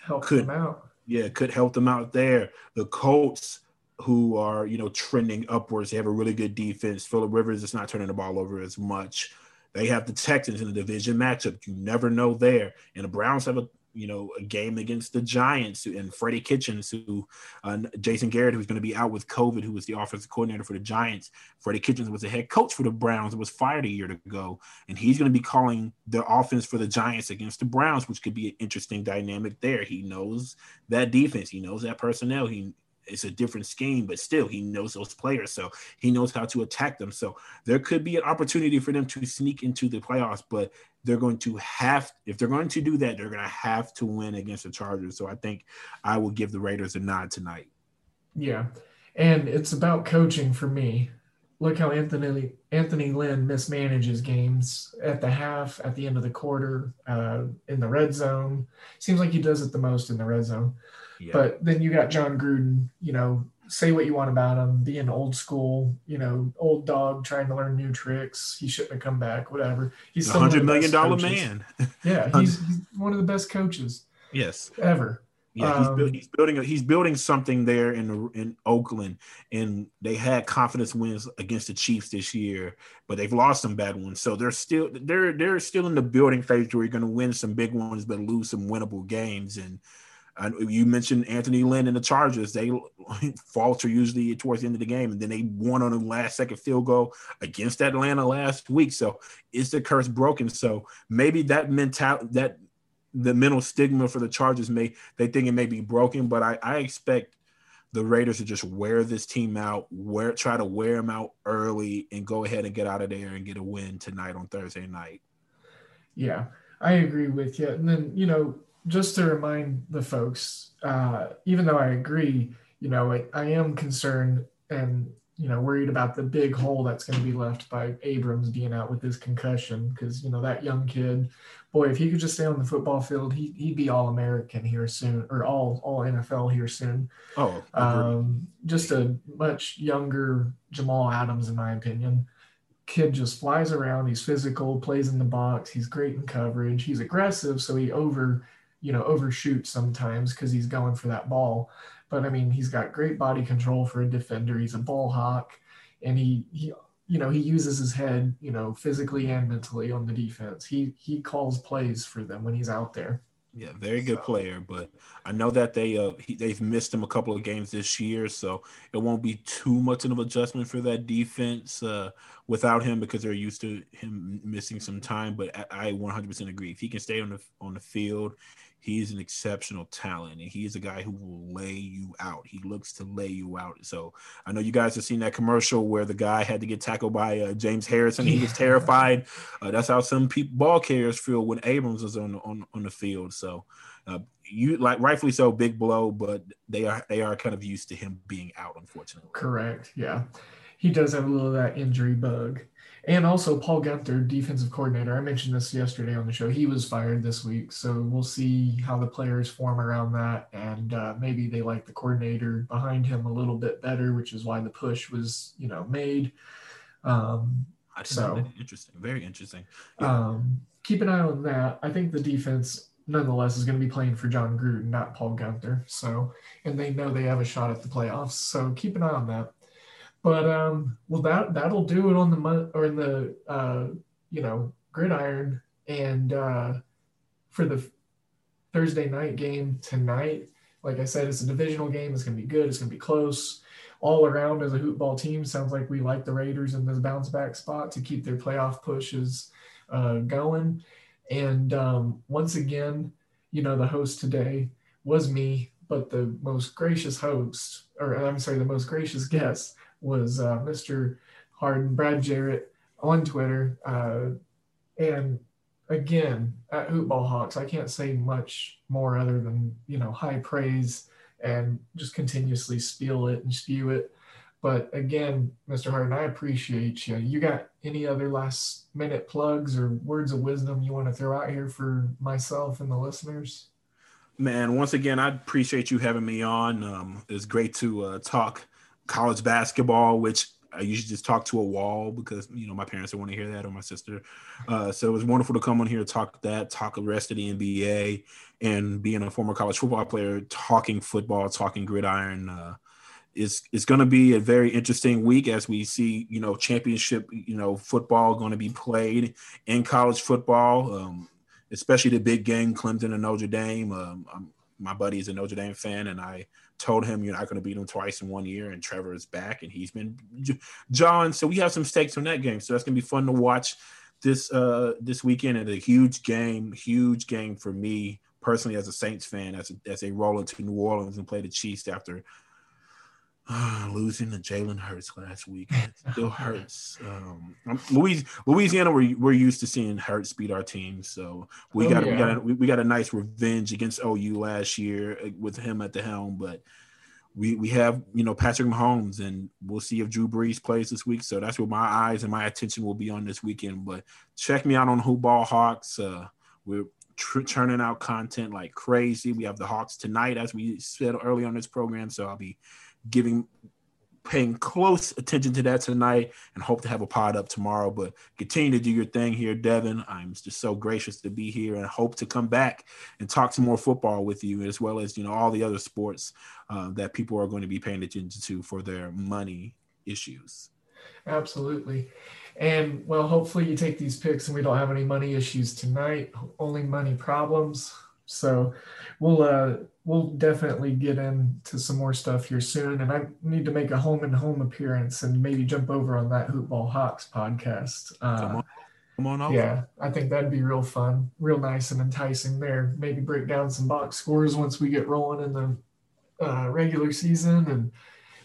help could, them out yeah, could help them out there. The Colts, who are you know trending upwards, they have a really good defense. Philip Rivers is not turning the ball over as much. They have the Texans in the division matchup. You never know there. And the Browns have a you know, a game against the Giants and Freddie Kitchens, who uh, Jason Garrett, who's going to be out with COVID, who was the offensive coordinator for the Giants. Freddie Kitchens was the head coach for the Browns and was fired a year ago. And he's going to be calling the offense for the Giants against the Browns, which could be an interesting dynamic there. He knows that defense, he knows that personnel. He it's a different scheme, but still he knows those players, so he knows how to attack them. So there could be an opportunity for them to sneak into the playoffs, but they're going to have if they're going to do that, they're going to have to win against the Chargers. So I think I will give the Raiders a nod tonight. Yeah, and it's about coaching for me. Look how Anthony Anthony Lynn mismanages games at the half, at the end of the quarter, uh, in the red zone. Seems like he does it the most in the red zone. Yeah. But then you got Jon Gruden, you know, say what you want about him, being old school, you know, old dog trying to learn new tricks. He shouldn't have come back, whatever. He's a hundred million dollar man. yeah, he's, he's one of the best coaches. Yes, ever. Yeah, he's, um, build, he's building. A, he's building something there in in Oakland, and they had confidence wins against the Chiefs this year, but they've lost some bad ones. So they're still they're they're still in the building phase where you're going to win some big ones, but lose some winnable games. And you mentioned Anthony Lynn and the Chargers. They falter usually towards the end of the game, and then they won on a last second field goal against Atlanta last week. So is the curse broken? So maybe that mental that the mental stigma for the Chargers may they think it may be broken, but I, I expect the Raiders to just wear this team out, wear try to wear them out early, and go ahead and get out of there and get a win tonight on Thursday night. Yeah, I agree with you. And then you know, just to remind the folks, uh, even though I agree, you know, I, I am concerned and you know worried about the big hole that's going to be left by Abrams being out with his concussion because you know that young kid boy, if he could just stay on the football field, he, he'd be all American here soon, or all all NFL here soon. Oh, um, just a much younger Jamal Adams, in my opinion. Kid just flies around. He's physical, plays in the box. He's great in coverage. He's aggressive, so he over, you know, overshoots sometimes because he's going for that ball. But I mean, he's got great body control for a defender. He's a ball hawk, and he he you know he uses his head you know physically and mentally on the defense he he calls plays for them when he's out there yeah very good so. player but i know that they uh he, they've missed him a couple of games this year so it won't be too much of an adjustment for that defense uh without him because they're used to him missing some time but i, I 100% agree if he can stay on the on the field he's an exceptional talent and he is a guy who will lay you out. He looks to lay you out. So I know you guys have seen that commercial where the guy had to get tackled by uh, James Harrison. He was terrified. Uh, that's how some people, ball carriers feel when Abrams is on on, on the field. So uh, you like rightfully so, big blow, but they are they are kind of used to him being out, unfortunately. Correct. Yeah, he does have a little of that injury bug. And also Paul Guenther, defensive coordinator. I mentioned this yesterday on the show. He was fired this week, so we'll see how the players form around that, and uh, maybe they like the coordinator behind him a little bit better, which is why the push was, you know, made. Um, so interesting, very interesting. Yeah. Um, keep an eye on that. I think the defense, nonetheless, is going to be playing for Jon Gruden, not Paul Guenther. So, and they know they have a shot at the playoffs. So keep an eye on that. But um, well, that that'll do it on the month or in the uh, you know gridiron and uh, for the Thursday night game tonight. Like I said, it's a divisional game. It's to be good. It's to be close. All around as a hoopball team, sounds like we like the Raiders in this bounce back spot to keep their playoff pushes uh, going. And um, once again, you know, the host today was me, but the most gracious host, or I'm sorry, the most gracious guest was uh, Mr. Harden, Brad Jarrett on Twitter. Uh, and again, at Hoopball Hawks, I can't say much more other than, you know, high praise and just continuously spiel it and spew it. But again, Mr. Harden, I appreciate you. You got any other last minute plugs or words of wisdom you want to throw out here for myself and the listeners? Man, once again, I appreciate you having me on. Um, it's great to uh, talk college basketball, which I usually just talk to a wall because you know my parents don't want to hear that or my sister. Uh, so it was wonderful to come on here talk that, talk the rest of the NBA, and being a former college football player, talking football, talking gridiron. Uh, is is going to be a very interesting week as we see you know championship you know football going to be played in college football, um, especially the big game Clemson and Notre Dame. Um, my buddy is a Notre Dame fan, and I told him you're not going to beat him twice in one year, and Trevor is back, and he's been John. So we have some stakes on that game, so that's going to be fun to watch this uh this weekend. And a huge game, huge game for me personally as a Saints fan, as a, as they roll into New Orleans and play the Chiefs after losing to Jalen Hurts last week it still hurts. Um, Louisiana, we're, we're used to seeing Hurts beat our team, so we oh, got yeah. we got a, we, got a nice revenge against OU last year uh, with him at the helm, but we we have you know Patrick Mahomes, and we'll see if Drew Brees plays this week. So that's where my eyes and my attention will be on this weekend. But check me out on Hoop Ball Hawks. Uh, we're tr- churning out content like crazy. We have the Hawks tonight, as we said early on this program. So I'll be giving paying close attention to that tonight and hope to have a pod up tomorrow. But continue to do your thing here, Devin. I'm just so gracious to be here and hope to come back and talk some more football with you, as well as you know all the other sports uh, that people are going to be paying attention to for their money issues. Absolutely. And well, hopefully you take these picks and we don't have any money issues tonight, only money problems. So we'll uh, we'll definitely get into some more stuff here soon. And I need to make a home and home appearance and maybe jump over on that Hoopball Hawks podcast. Uh, Come on. Come on over. Yeah, I think that'd be real fun, real nice and enticing there. Maybe break down some box scores once we get rolling in the uh, regular season and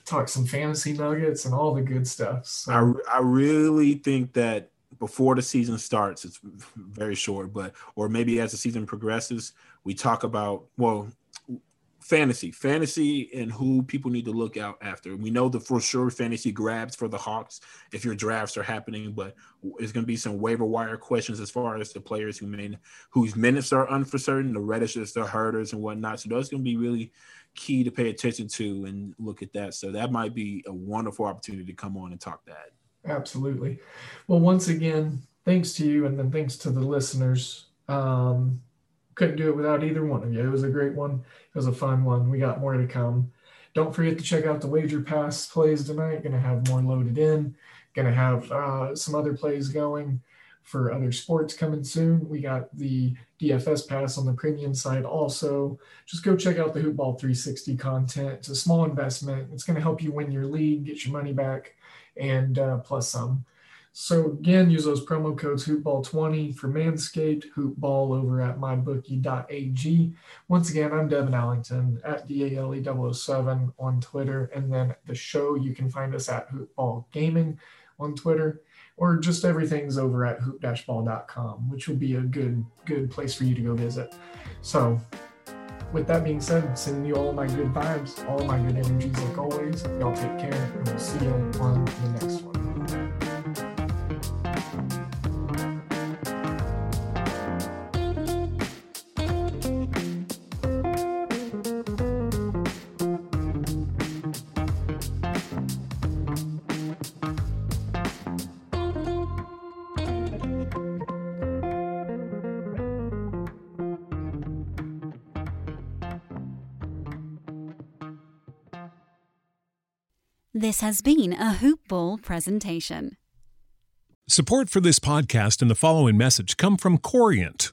talk some fantasy nuggets and all the good stuff. So. I, I really think that before the season starts, it's very short, but or maybe as the season progresses, we talk about well, fantasy, fantasy, and who people need to look out after. We know the for sure fantasy grabs for the Hawks if your drafts are happening, but it's going to be some waiver wire questions as far as the players who may whose minutes are uncertain, the Reddishes, the Huerters, and whatnot. So those going to be really key to pay attention to and look at that. So that might be a wonderful opportunity to come on and talk that. Absolutely. Well, once again, thanks to you, and then thanks to the listeners. Um, couldn't do it without either one of you. It was a great one. It was a fun one. We got more to come. Don't forget to check out the Wager Pass plays tonight. Going to have more loaded in. Going to have uh, some other plays going for other sports coming soon. We got the DFS pass on the premium side also. Just go check out the Hoopball 360 content. It's a small investment. It's going to help you win your league, get your money back, and uh, plus some. So again, use those promo codes hoopball20 for Manscaped, hoopball over at mybookie.ag. Once again, I'm Devin Allington at DALE007 on Twitter. And then the show, you can find us at Hoopball Gaming on Twitter or just everything's over at hoop-ball.com, which will be a good good place for you to go visit. So with that being said, sending you all my good vibes, all my good energies like always. Y'all take care and we'll see you on the next one. This has been a Hoop Ball presentation. Support for this podcast and the following message come from Corient